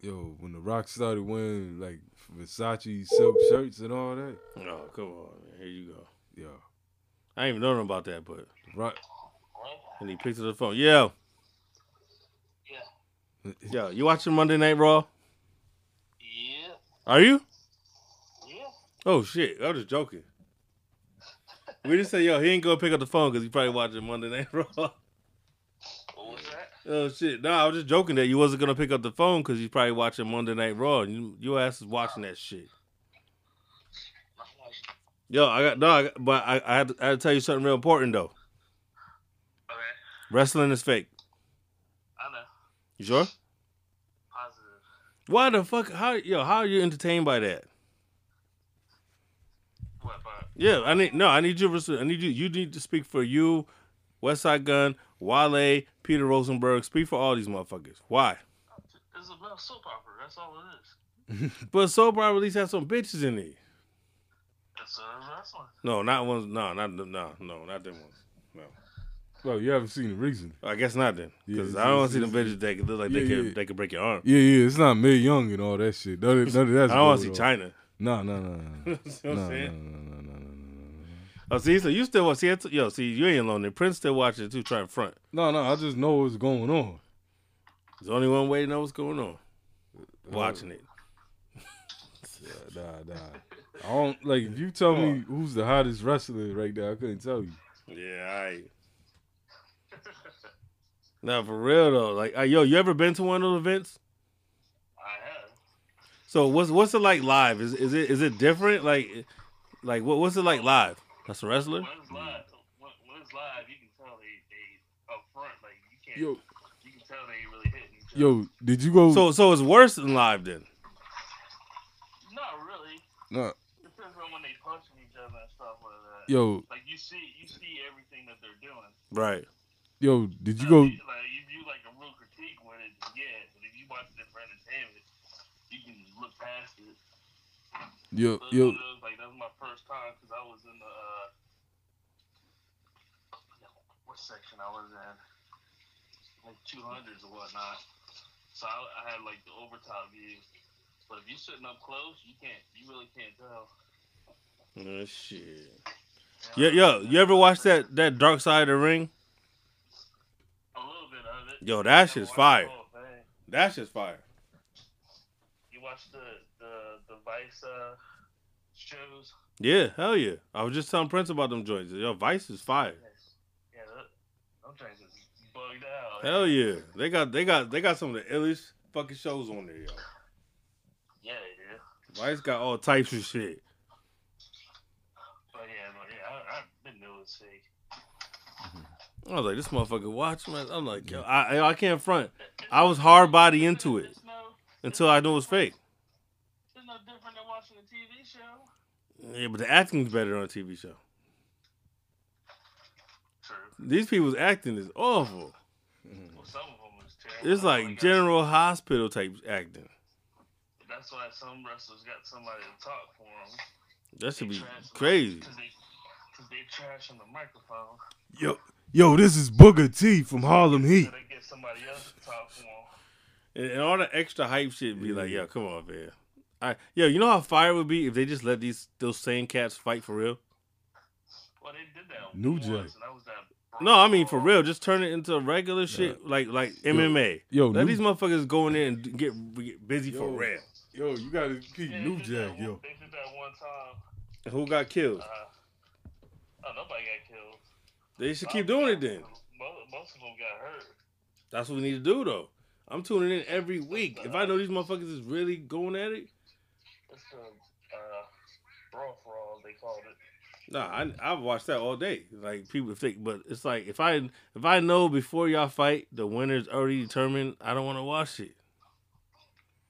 yo, when the Rock started wearing like Versace silk shirts and all that, Oh, come on, man. Here you go. yo, I ain't even known about that, but the Rock, and he picked up the phone. Yeah, Yeah. yeah. You watching Monday Night Raw? Are you? Yeah. Oh shit! I was just joking. We just said, yo, he ain't gonna pick up the phone because he probably watching Monday Night Raw. What was that? Oh shit! No, I was just joking that you wasn't gonna pick up the phone because you probably watching Monday Night Raw. And you, your ass is watching that shit. Yo, I got no, I got, but I, I, had to, I had to tell you something real important though. Okay. Wrestling is fake. I know. You sure? Why the fuck? How yo? How are you entertained by that? What? Yeah, I need no. I need you. I need you. You need to speak for you, Westside Gunn, Wale, Peter Rosenberg. Speak for all these motherfuckers. Why? It's about soap opera. That's all it is. But Soap Opera at least has some bitches in it. It's uh, wrestling. No, not ones. No, not. No, no, not them ones. Well, you haven't seen the reason. I guess not then, Yeah, because it's- I don't want to see them bitches that could look like they Yeah, could yeah. they could break your arm. Yeah, yeah, it's not Mae Young and all that shit. None of, none of that's I don't want to see. Chyna. No, no, no, no, no, what no, no, no, saying? no, no, no, no, no. Oh, see, so you still watch? See, I yo, see, you ain't alone. there. Prince still watching it too, trying to front. No, no, I just know what's going on. There's only one way to know what's going on. Watching it. Nah, nah. I don't like if you tell me who's the hottest wrestler right now. I couldn't tell you. Yeah, right. Now for real though, like, uh, yo, you ever been to one of those events? I have. So what's what's it like live? Is is it is it different? Like, like what what's it like live? That's a wrestler. When it's live, when, when it's live, you can tell they they up front. Like you can't. Yo, You can tell they ain't really hitting each other. yo, did you go? So so it's worse than live then. Not really. nah, Depends on when they punching each other and stuff like that. yo, Like you see, you see everything that they're doing. Right. Yo, did you Now, go? if Like if you like a real critique with it, yeah. But if you watch it for entertainment, you can look past it. Yo, But yo, it was like that was my first time because I was in the uh, what section I was in, like two hundreds or whatnot. So I, I had like the overtop view. But if you're sitting up close, you can't. You really can't tell. Oh shit. Yo, yo, you ever watch that that Dark Side of the Ring? A little bit of it. Yo, that shit is fire. That shit's fire. You watch the the the Vice uh, shows. Yeah, hell yeah. I was just telling Prince about them joints. Yo, Vice is fire. Yeah, that, them joints is bugged out. Hell yeah. They got they got they got some of the illest fucking shows on there, yo. Yeah, they do. Vice got all types of shit. But yeah, but yeah, I, I've been it's fake. I was like, this motherfucker watch man. I'm like, yo, I I can't front. I was hard body into it until I knew it was fake. it's no different than watching a TV show. Yeah, but the acting's better on a TV show. True. These people's acting is awful. Well, some of them is terrible. It's That's why you like got- General Hospital type acting. That's why some wrestlers got somebody to talk for them. That should be crazy. Because they, cause they trash on the microphone. Yo, yo, this is Booker T from Harlem Heat. So they get somebody else to talk for them. And, and all the extra hype shit be like, yo, come on, man. I, yo, you know how fire would be if they just let these those same cats fight for real? Well, they did that New once, Jack. and that was that No, I mean for real. Just turn it into regular shit like like MMA. yo, let New- these motherfuckers go in there and get, get busy for real. Yo, you gotta keep Yeah, New they did that Jack, one- yo. They did that one time. And who got killed? Uh, oh, nobody got killed. They should keep doing it then. Most, of them got hurt. That's what we need to do though. I'm tuning in every week. If I know these motherfuckers is really going at it, It's the uh, brawl for all they called it. nah, I I've watched that all day. Like people think, but it's like if I if I know before y'all fight the winner's already determined, I don't want to watch it.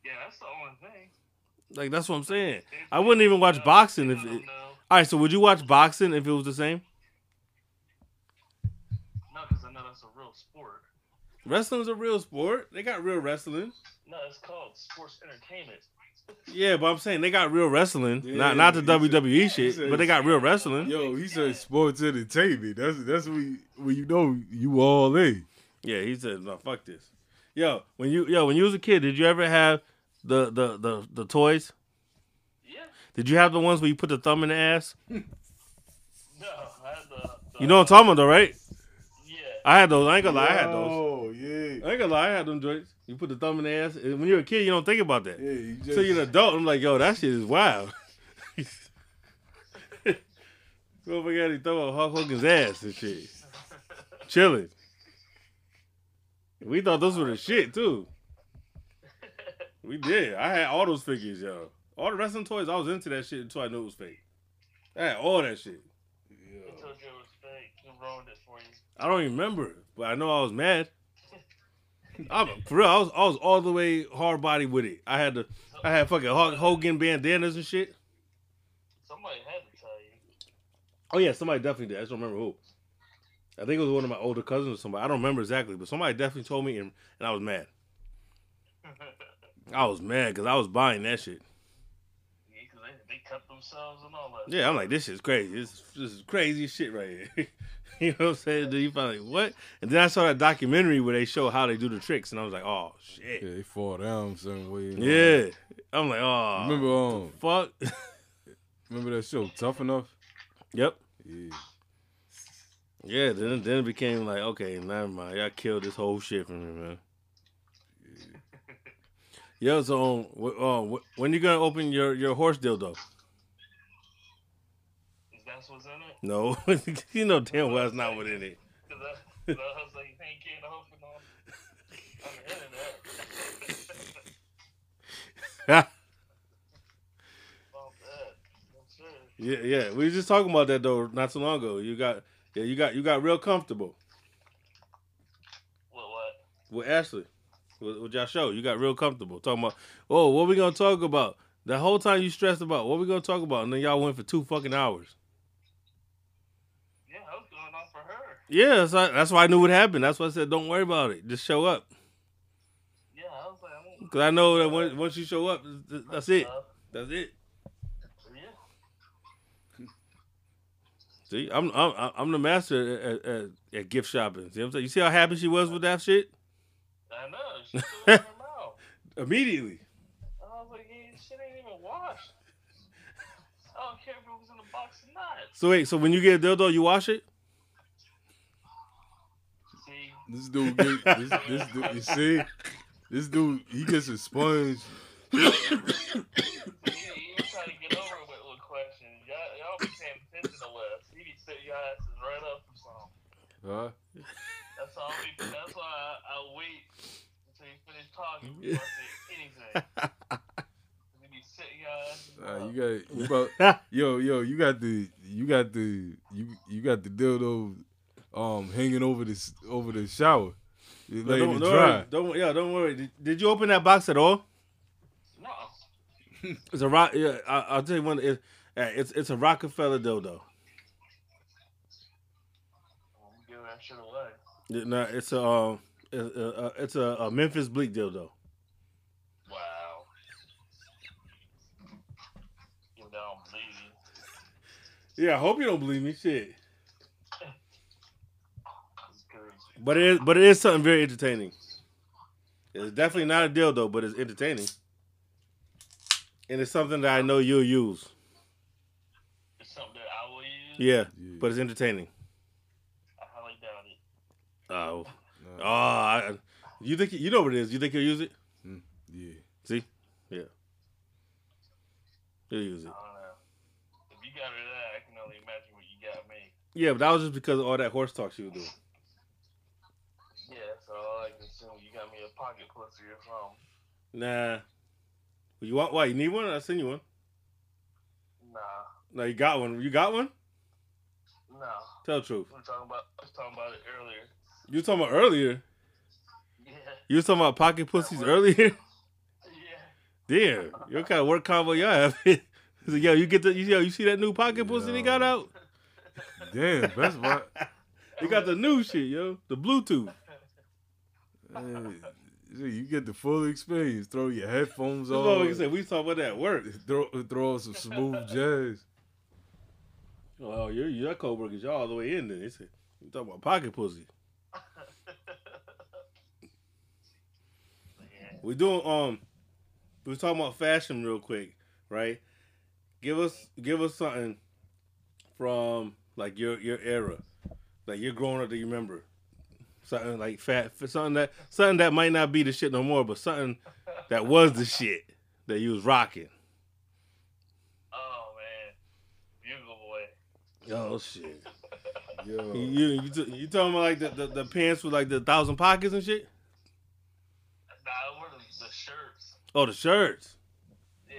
Yeah, that's the only thing. Like that's what I'm saying. I wouldn't even watch boxing if it. All right, so would you watch boxing if it was the same? No, because I know that's a real sport. Wrestling's a real sport. They got real wrestling. No, it's called sports entertainment. Yeah, but I'm saying they got real wrestling. Yeah, not not the he said- WWE shit, said- but they got real wrestling. Yo, he said sports entertainment. That's that's when you, when you know you all in. Yeah, he said, "No, fuck this." Yo, when you yo when you was a kid, did you ever have the the the, the toys? Yeah. Did you have the ones where you put the thumb in the ass? No, I had the. the You know what I'm talking about, though, right? Yeah. I had those. I ain't gonna lie, I had those. Oh yeah, I ain't gonna lie, I had them joints. You put the thumb in the ass. And When you're a kid, you don't think about that. yeah. You just, So you're an adult. I'm like, yo, that shit is wild. Motherfucker had to throw out Hulk Hogan's ass and shit. Chilling. We thought those were the shit too. We did. I had all those figures, yo. All the wrestling toys, I was into that shit until I knew it was fake. I had all that shit. He told you it was fake. He ruined it for you. I don't even remember, but I know I was mad. I'm, for real, I was I was all the way hard body with it. I had the I had fucking Hogan bandanas and shit. Somebody had to tell you. Oh yeah, somebody definitely did. I just don't remember who. I think it was one of my older cousins or somebody. I don't remember exactly, but somebody definitely told me, and, and I was mad. I was mad because I was buying that shit. Yeah, 'cause they, they cut themselves and all that. Yeah, I'm like, this is crazy. This, this is crazy shit right here. you know what I'm saying? Then you find like, what? And then I saw that documentary where they show how they do the tricks, and I was like, oh shit. yeah, they fall down certain way. and Yeah. that. I'm like, oh. Remember um, Fuck. remember that show Tough Enough? yep. Yeah. Yeah, then then it became like, okay, never mind. Y'all killed this whole shit for me, man. Yo, so um, wh- uh, wh- when you gonna open your, your horse dildo? What's in it? No, you know damn well that's not what in it. Because I, 'cause I was like, ain't getting open on, on the internet. About that. That's it. yeah, yeah. We was just talking about that though not so long ago. You got yeah, you got you got real comfortable What, what? with Ashley. With, with your show. You got real comfortable. Talking about, oh, what we gonna talk about? The whole time you stressed about what we gonna talk about, and then y'all went for two fucking hours. Yeah, I was going off for her. Yeah, that's why, that's why I knew what happened. That's why I said, don't worry about it. Just show up. Yeah, I was like, Because I know that once, once you show up, that's it. Uh, That's it. yeah. See, I'm I'm I'm the master at, at, at gift shopping. See what I'm saying? You see how happy she was with that shit? I know. She threw it in her mouth. Immediately. I was like, yeah, shit ain't even washed. I don't care if it was in a box or not. So wait, so when you get a dildo, you wash it? This dude, gets, this, this dude, you see, this dude, he gets a sponge. yeah, you to get over with little questions. Y'all, y'all be paying attention. He be sitting your asses right up something. Huh? That's all. That's why I, wait until finish talking before I say anything. You got yo yo you got the you got the you you got the dildo um hanging over this over the shower. You No, don't, don't dry. worry. Don't yeah, don't worry. Did, did you open that box at all? No. It's a rock. Yeah, I, I'll tell you one. It, uh, it's it's a Roc-A-Fella dildo. I'm that shit away. No, it's a um, it's a, it's a, a Memphis Bleek dildo. Wow. You don't believe Yeah, I hope you don't believe me. Shit, It's crazy. But it is, but it is something very entertaining. It's definitely not a dildo, but it's entertaining, and it's something that I know you'll use. It's something that I will use. Yeah, Yeah. but it's entertaining. I highly doubt it. Oh, Nah, oh, I, you think you know what it is? You think you'll use it? Hmm. yeah. See, yeah, you'll use it. I don't know. If you got rid that, I can only imagine what you got me. Yeah, but that was just because of all that horse talk she was doing. Yeah, so all I can assume you got me a pocket pussy or something. Nah. You want why? You need one? I'll send you one. Nah, No, you got one. You got one? No. Tell the truth. We were talking about. I was talking about it earlier. You was talking about earlier. Yeah, You was talking about pocket pussies earlier. yeah. Damn, what kind of work combo y'all have? so, yo, you get the you, yo, you see that new pocket pussy they got out? Damn, Best Buy. You got the new shit, yo, the Bluetooth. Hey, see, you get the full experience. Throw your headphones That's what we on. said. We was talking about that work. Throw throw on some smooth jazz. Oh, you're your coworkers, y'all all the way in there. They said you talking about pocket pussy. We doing um we was talking about fashion real quick, right? Give us give us something from like your your era. Like you're growing up that you remember. Something like fat something that something that might not be the shit no more, but something that was the shit that you was rocking. Oh man, Bugle Boy. Oh shit. Yo, You you, you, t- you talking about like the, the, the pants with like the thousand pockets and shit? Nah, what are the, the shirts? Oh the shirts. Yeah.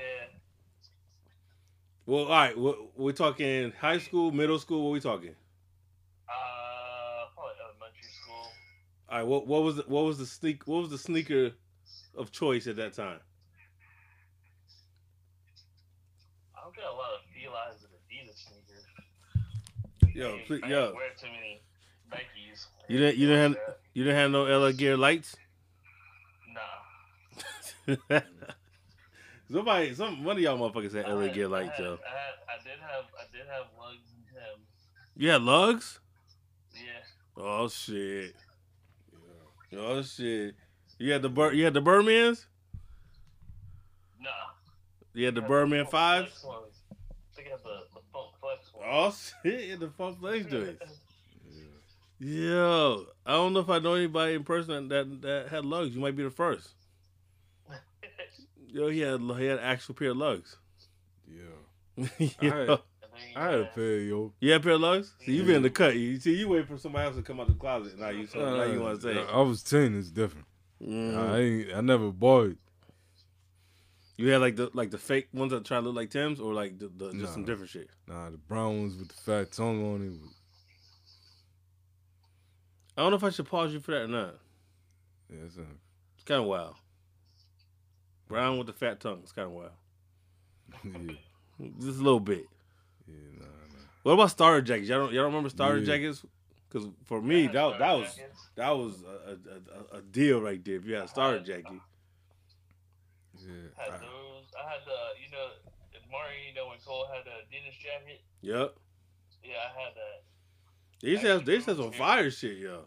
Well, all right. What, we're talking high school, middle school? What we talking? Uh, probably elementary school. All right, what what was the, what was the sneak what was the sneaker of choice at that time? I don't get a lot of Felines and Adidas sneakers. Yo, I please, yo, wear too many Nikes. You didn't- you didn't have- you didn't have no LA Gear lights. Nah. Somebody, some one of y'all motherfuckers had I LA had- Gear lights, yo. I had, I did have, I did have Lugz and Tim. You had Lugz? Yeah. Oh shit! Oh shit! You had the Bur- you had the Birdmans? Nah. You had the I had Birdman fives? Flex ones. I think I had the, the Funk Flex one. Oh shit! The Funk Flex joints. Yo, I don't know if I know anybody in person that that had Lugz. You might be the first. Yo, he had he had actual pair of Lugz. yeah. Yo. I had- And then I had a pair, yo. You had a pair of Lugz? See, you been in the cut. You see, you wait for somebody else to come out the closet. Now you, so, now you want to say, I was ten. It's different. Mm. I ain't. I never bought it. you had like the like the fake ones that try to look like Tim's, or like the, the, just some different shit. Nah, the brown ones with the fat tongue on it. was- I don't know if I should pause you for that or not. Yeah, it's, uh, It's kind of wild. Brown with the fat tongue. It's kind of wild. yeah, Just a little bit. Yeah, nah, nah. What about starter jackets? Y'all don't y'all don't remember starter Yeah. jackets? Because for me, had that that was jackets. that was a, a, a, a deal right there. If you had a starter jacket, Yeah, had I- those. I had the, you know, Martin, you know, when Cole had the Adidas jacket. yep. Yeah, I had that. These used to have they used to have some fire shit, yo.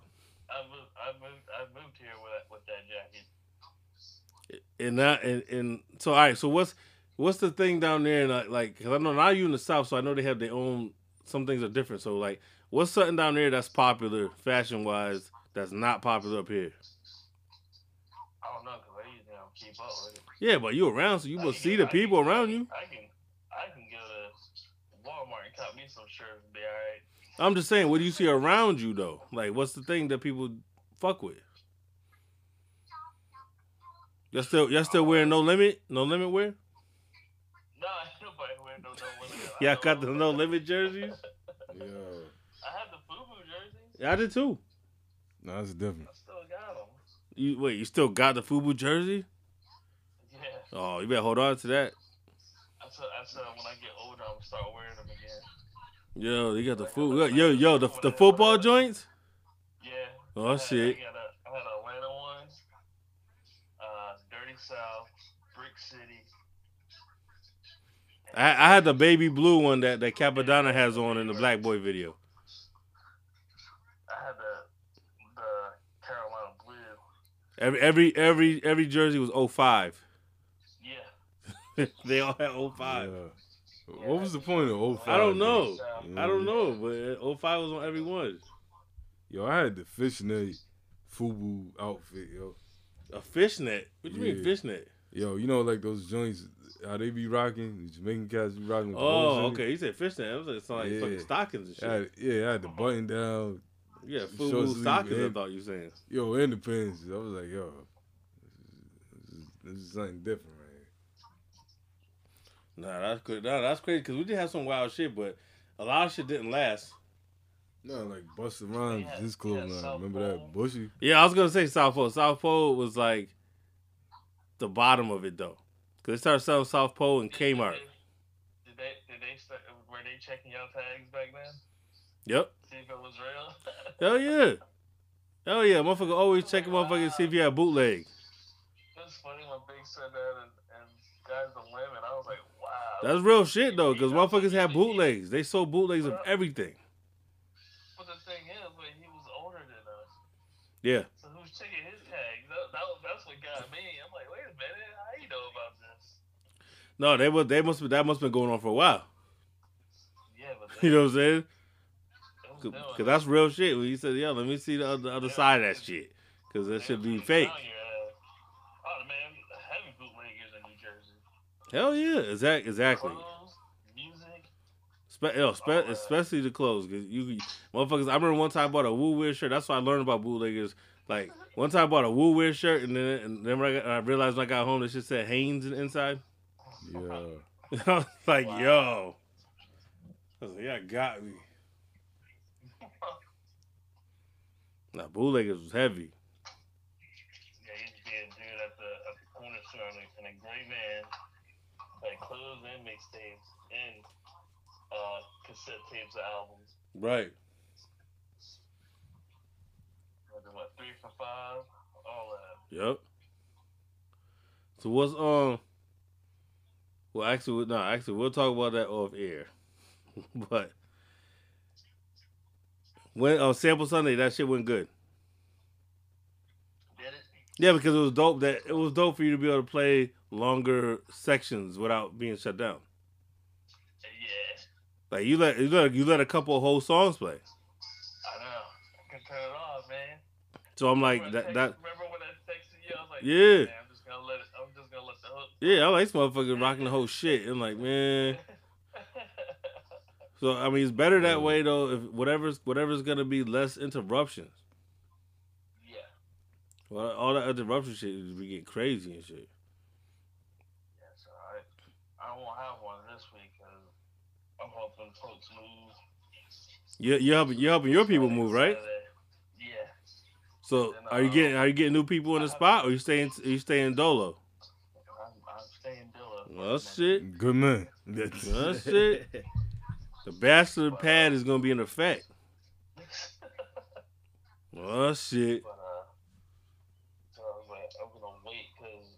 I moved, I moved, I moved here with that, with that jacket. And that and, and so all right. So what's what's the thing down there? Like, like cause I know now you in the south, so I know they have their own. Some things are different. So like, what's something down there that's popular fashion wise that's not popular up here? I don't know because I usually don't keep up with it. Yeah, but you around, so you I will can see the I people can- around you. I can, I can go to Walmart and cut me some shirts and be all right. I'm just saying, what do you see around you though? Like, what's the thing that people fuck with? Y'all still y'all still wearing no limit, no limit wear? Ain't nobody no no limit. Yeah, I got the no limit jerseys. Yeah. I had the FUBU jerseys. Yeah, I did too. No, that's different. I still got them. You wait, you still got the FUBU jersey? Yeah. Oh, you better hold on to that. I said, I said when I get older, I'm gonna start wearing them again. Yo, you got the food. Yo, yo, the the football joints. Yeah. Oh I had, shit. I, got a, I had Atlanta ones, uh, Dirty South, Brick City. I, I had the baby blue one that that Cappadonna has on in the Black Boy video. I had the the Carolina Blue. Every every every every jersey was 05. Yeah. they all had 05. Yeah. What was the point of 05? I don't know. Dirty South. I don't know, but 05 was on every one. Yo, I had the fishnet FUBU outfit, yo. A fishnet. What do you mean Yeah. fishnet? Yo, you know like those joints how they be rocking, the Jamaican cats be rocking. with Oh, holes in it? okay. You said fishnet. I was like, some, like Yeah. fucking stockings and I shit. had, yeah, I had the button down, Yeah, full stockings. I thought you were saying. yo, and the. I was like, yo, this is, this is something different, man. Nah, that's good. Nah, that's crazy because we did have some wild shit, but a lot of shit didn't last. No, like Busta Rhymes, his clothing line. Remember Pole. that Bushy? Yeah, I was gonna say South Pole. South Pole was like the bottom of it though, because they started selling South Pole and Kmart. Did they? Did they? Start, were they checking your tags back then? Yep. See if it was real. Hell yeah. Hell yeah. Motherfucker always check a motherfucker to see if you had bootleg. That's funny when Big said that and, and guys the limit. I was like, wow. That's real shit though, because motherfuckers had bootlegs. They sold bootlegs of everything. But the thing is, when he was older than us, Yeah. so who's checking his tags? That, that, was- that's what got me. I'm like, wait a minute, how you know about this? No, they was they must that must have been going on for a while. Yeah, but You know what I'm saying? Because that's real shit. When you said, "Yeah, let me see the other, other side of that shit," because that should be fake. ass. Uh, oh man, heavy bootleggers in New Jersey. Hell yeah, exact, exactly. Clothes, music. Spe- yo, spe- yeah. especially the clothes, cause you motherfuckers. I remember one time I bought a Wu Wear shirt. That's why I learned about bootleggers. Like one time I bought a Wu Wear shirt, and then and then when I, got, I realized when I got home, it shit said Hanes in- inside. Yeah. I was like, Wow. yo, I was like, yeah, got me. Nah, bootleggers was heavy. Yeah, he used to be a dude at the, at the corner store and a, in a gray van, like clothes and mixtapes and uh, cassette tapes of albums. Right. What, three for five? All that. Yep. So what's um? Well, actually, no, actually, we'll talk about that off air. but when on Sample Sunday, that shit went good. Did it? Yeah, because it was dope. That it was dope for you to be able to play longer sections without being shut down. Yeah, Like you let you let you let a couple of whole songs play. I know. I can turn it off, man. So I'm like Remember that. text- That Remember when I texted you? I was like, Yeah. Man, I'm just gonna let it. I'm just gonna let the hook. Yeah, I like this motherfucker rocking the whole shit. I'm like, man. So I mean, it's better that way though. If whatever's whatever's gonna be less interruptions. yeah. Well, all that interruption shit is be getting crazy and shit. Yeah, so I, I won't have one this week because I'm hoping folks move. You you helping you helping your people move, right? Yeah. So are you uh, getting are you getting new people in the spot, or you staying are you staying dolo? I'm, I'm staying Dilla. Well, shit. Good man. That's it. The bachelor pad is gonna be in effect. Well, shit. But uh, so I was like, I'm gonna wait because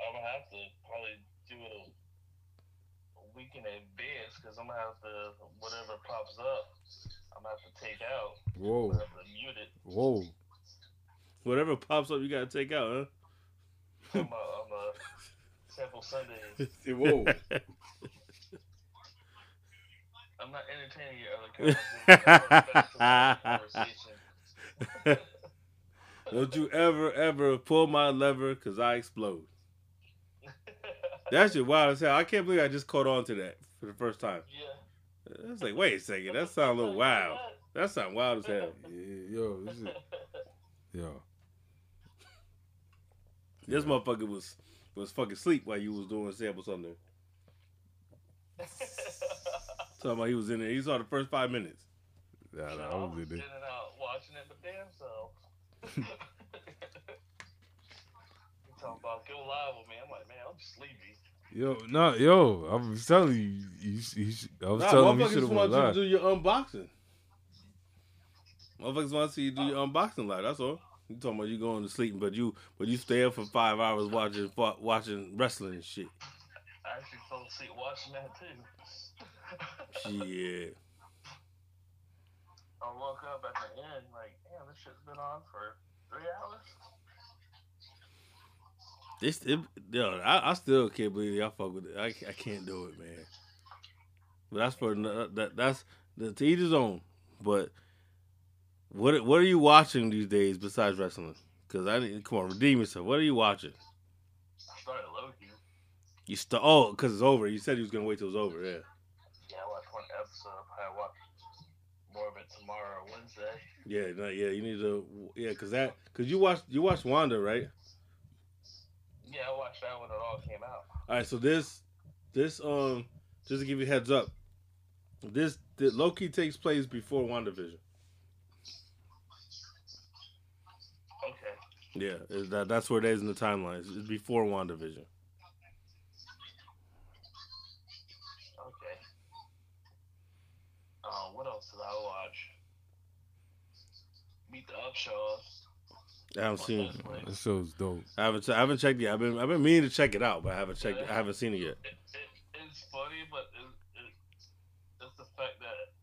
I'm gonna have to probably do it a, a week in advance because I'm gonna have to whatever pops up, I'm gonna have to take out. Whoa. I'm gonna have to mute it. Whoa. Whatever pops up, you gotta take out, huh? I'm a, I'm a sample Sundays. Hey, whoa. I'm not entertaining your other conversation. Don't you ever ever pull my lever, cause I explode. That shit wild as hell. I can't believe I just caught on to that for the first time. yeah. I was like, wait a second, that sounds a little wild. That sounds wild as hell. Yeah, yo, this is, yo. This motherfucker was was fucking sleep while you was doing sample Sunday. Talking about he was in there. He saw the first five minutes. Nah, nah, I I was was in there. in and out watching it, but damn so. you talking about go live with me? I'm like, man, I'm sleepy. Yo, no, yo, I was telling you, you, you, I was Nah, telling him you motherfuckers should have want went you to live. do your unboxing. Motherfuckers want to see you do your unboxing live. That's all. You talking about you going to sleep, but you but you stay up for five hours watching watching wrestling and shit. I actually fell asleep watching that too. yeah. I woke up at the end like, damn, this shit's been on for three hours. This, it, yo, I, I still can't believe y'all fuck with it. I, I can't do it, man. But that's for that. That's the to each his own. But what what are you watching these days besides wrestling? Because I didn't come on, redeem yourself. What are you watching? I started Loki. You st- oh, because it's over. You said you was gonna wait till it's over. Yeah. Yeah, I watched one episode. I watch more of it tomorrow or Wednesday. Yeah, no, yeah. You need to, yeah, because that, because you watched you watched Wanda, right? Yeah, I watched that when it all came out. All right, so this, this, um, just to give you a heads up, this the Loki takes place before WandaVision. Okay. Yeah, is that that's where it is in the timeline. It's it's before WandaVision. Okay. Um, what else did I watch? Meet the Upshaws. I haven't on seen it. Netflix. That show's dope. I haven't. I haven't checked it. I've been. I've been meaning to check it out, but I haven't checked. I haven't seen it yet. It, it, it's funny, but it, it, it's the fact that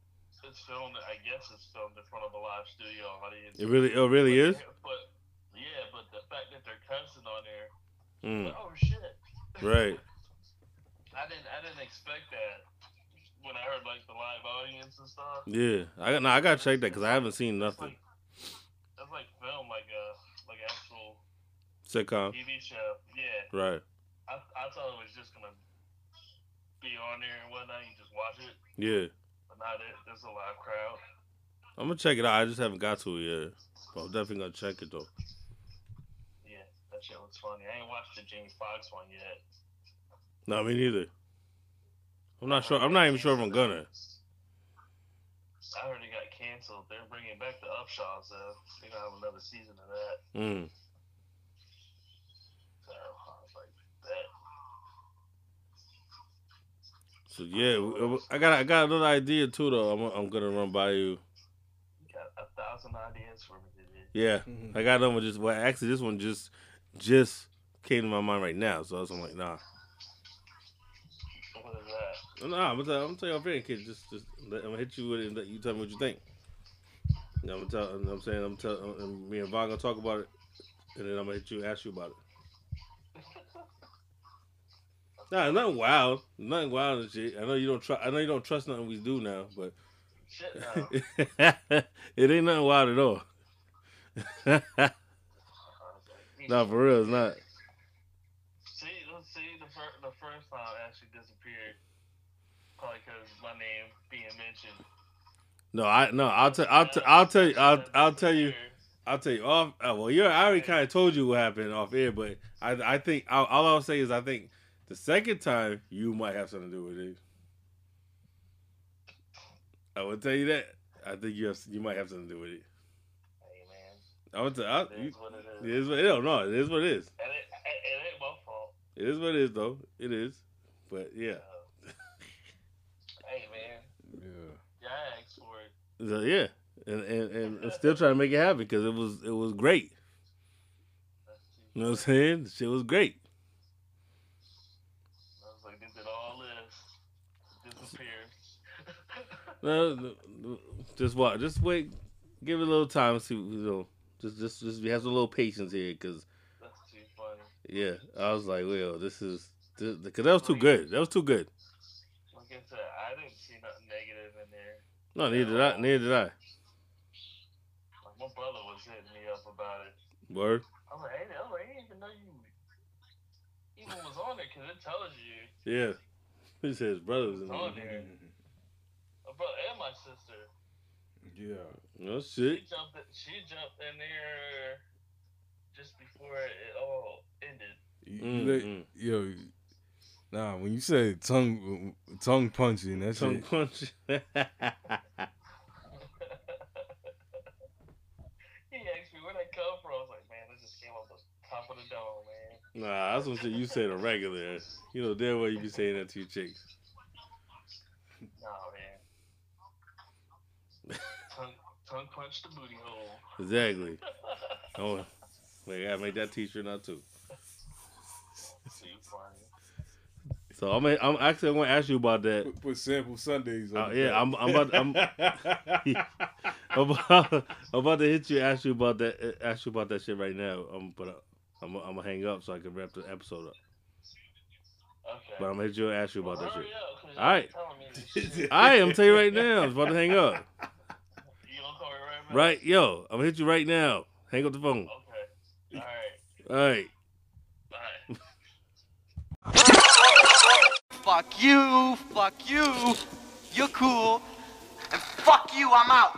it's filmed. I guess it's filmed in front of a live studio audience. It really. Oh, really is. But yeah, but the fact that they're cussing on there, Mm, like, oh shit. right. I didn't. I didn't expect that when I heard like the live audience and stuff. Yeah. I got. No, I gotta check that because I haven't seen nothing. like it's like film, like a like actual Sitcom. TV show. Yeah, Right. I I thought it was just gonna be on there and whatnot. You just watch it, Yeah. but not it. There's a live crowd. I'm gonna check it out. I just haven't got to it yet. But I'm definitely gonna check it though. Yeah, that shit was funny. I ain't watched the Jamie Foxx one yet. No, me neither. I'm not sure. I'm not even sure if I'm gonna. I heard it got canceled. They're bringing back the Upshaws though. They're gonna have another season of that. Mm. So I was like, that. So yeah, w- I got. I got another idea too though. I'm. I'm gonna run by you. Got a thousand ideas for me to do. Yeah. I got another one. Just well, actually, this one just just came to my mind right now. So I was like, nah. What is that? Nah, I'm gonna tell, I'm gonna tell you off air, kid. Just, just, let, I'm gonna hit you with it, and let you tell me what you think. And I'm gonna tell, and I'm saying, I'm telling, uh, and me and Vaughn gonna talk about it, and then I'm gonna hit you, and ask you about it. Nah, nothing wild, nothing wild and shit. I know you don't trust, I know you don't trust nothing we do now, but Shit no. it ain't nothing wild at all. I nah, for real, it's not. See, let's see. The first, the first time actually disappeared, probably because my name being mentioned. No, I no, I'll tell, I'll, t- I'll tell you, I'll, I'll tell you. I'll tell you off. Uh, well, you're. I already kind of told you what happened off air, but I I think all, all I'll say is I think the second time you might have something to do with it. I will tell you that. I think you have you might have something to do with it. Hey man, I would tell I, it you, is what it it is. is what it don't know. It is what it is. And it, it, it ain't my fault. It is what it is though. It is. But yeah, Uh, hey man, Yeah. yeah, I asked for it. so, yeah, and, and and I'm still trying to make it happen because it was it was great. You know what I'm saying? The shit was great. I was like, they did all this. Disappeared. No, no, no, just what? Just wait. Give it a little time. To see, you know, just just just have a little patience here, cause That's too funny. yeah, I was like, well, this is because that was too good. That was too good. Like I said, I didn't see nothing negative in there. No, neither did I. Neither did I. Like my brother was hitting me up about it. Word. I was like, hey, I like, I didn't even know you even was on there because it tells you Yeah. He said his brother was in on there. My brother and my sister. Yeah. No shit. She jumped. She jumped in there just before it all ended. Mm, you let, mm. yo, Nah, when you say tongue tongue punching, that's Tongue shit. punch. He asked me where that come from. I was like, man, this just came off the top of the dome, man. nah, that's some shit you say to regular. You know damn well you be saying that to your chicks. Nah, man. tongue, tongue punch the booty hole. Exactly. Oh, wait, I gotta that t-shirt now too. So I'm, I'm actually I'm gonna ask you about that. Put, put sample Sundays on. Uh, yeah. I'm- I'm about- I'm about, I'm about to hit you, ask you about that, uh, ask you about that shit right now. Um, but uh, I'm, I'm gonna hang up so I can wrap the episode up. Okay. But I'm gonna hit you and ask you about that Hurry shit. up, 'cause All right. you're telling me this shit. I am tell you right now. I'm about to hang up. You gonna call me right back? Right, yo, I'm gonna hit you right now. Hang up the phone. Okay. All right. All right. Bye. Fuck you, fuck you, you're cool, and fuck you, I'm out.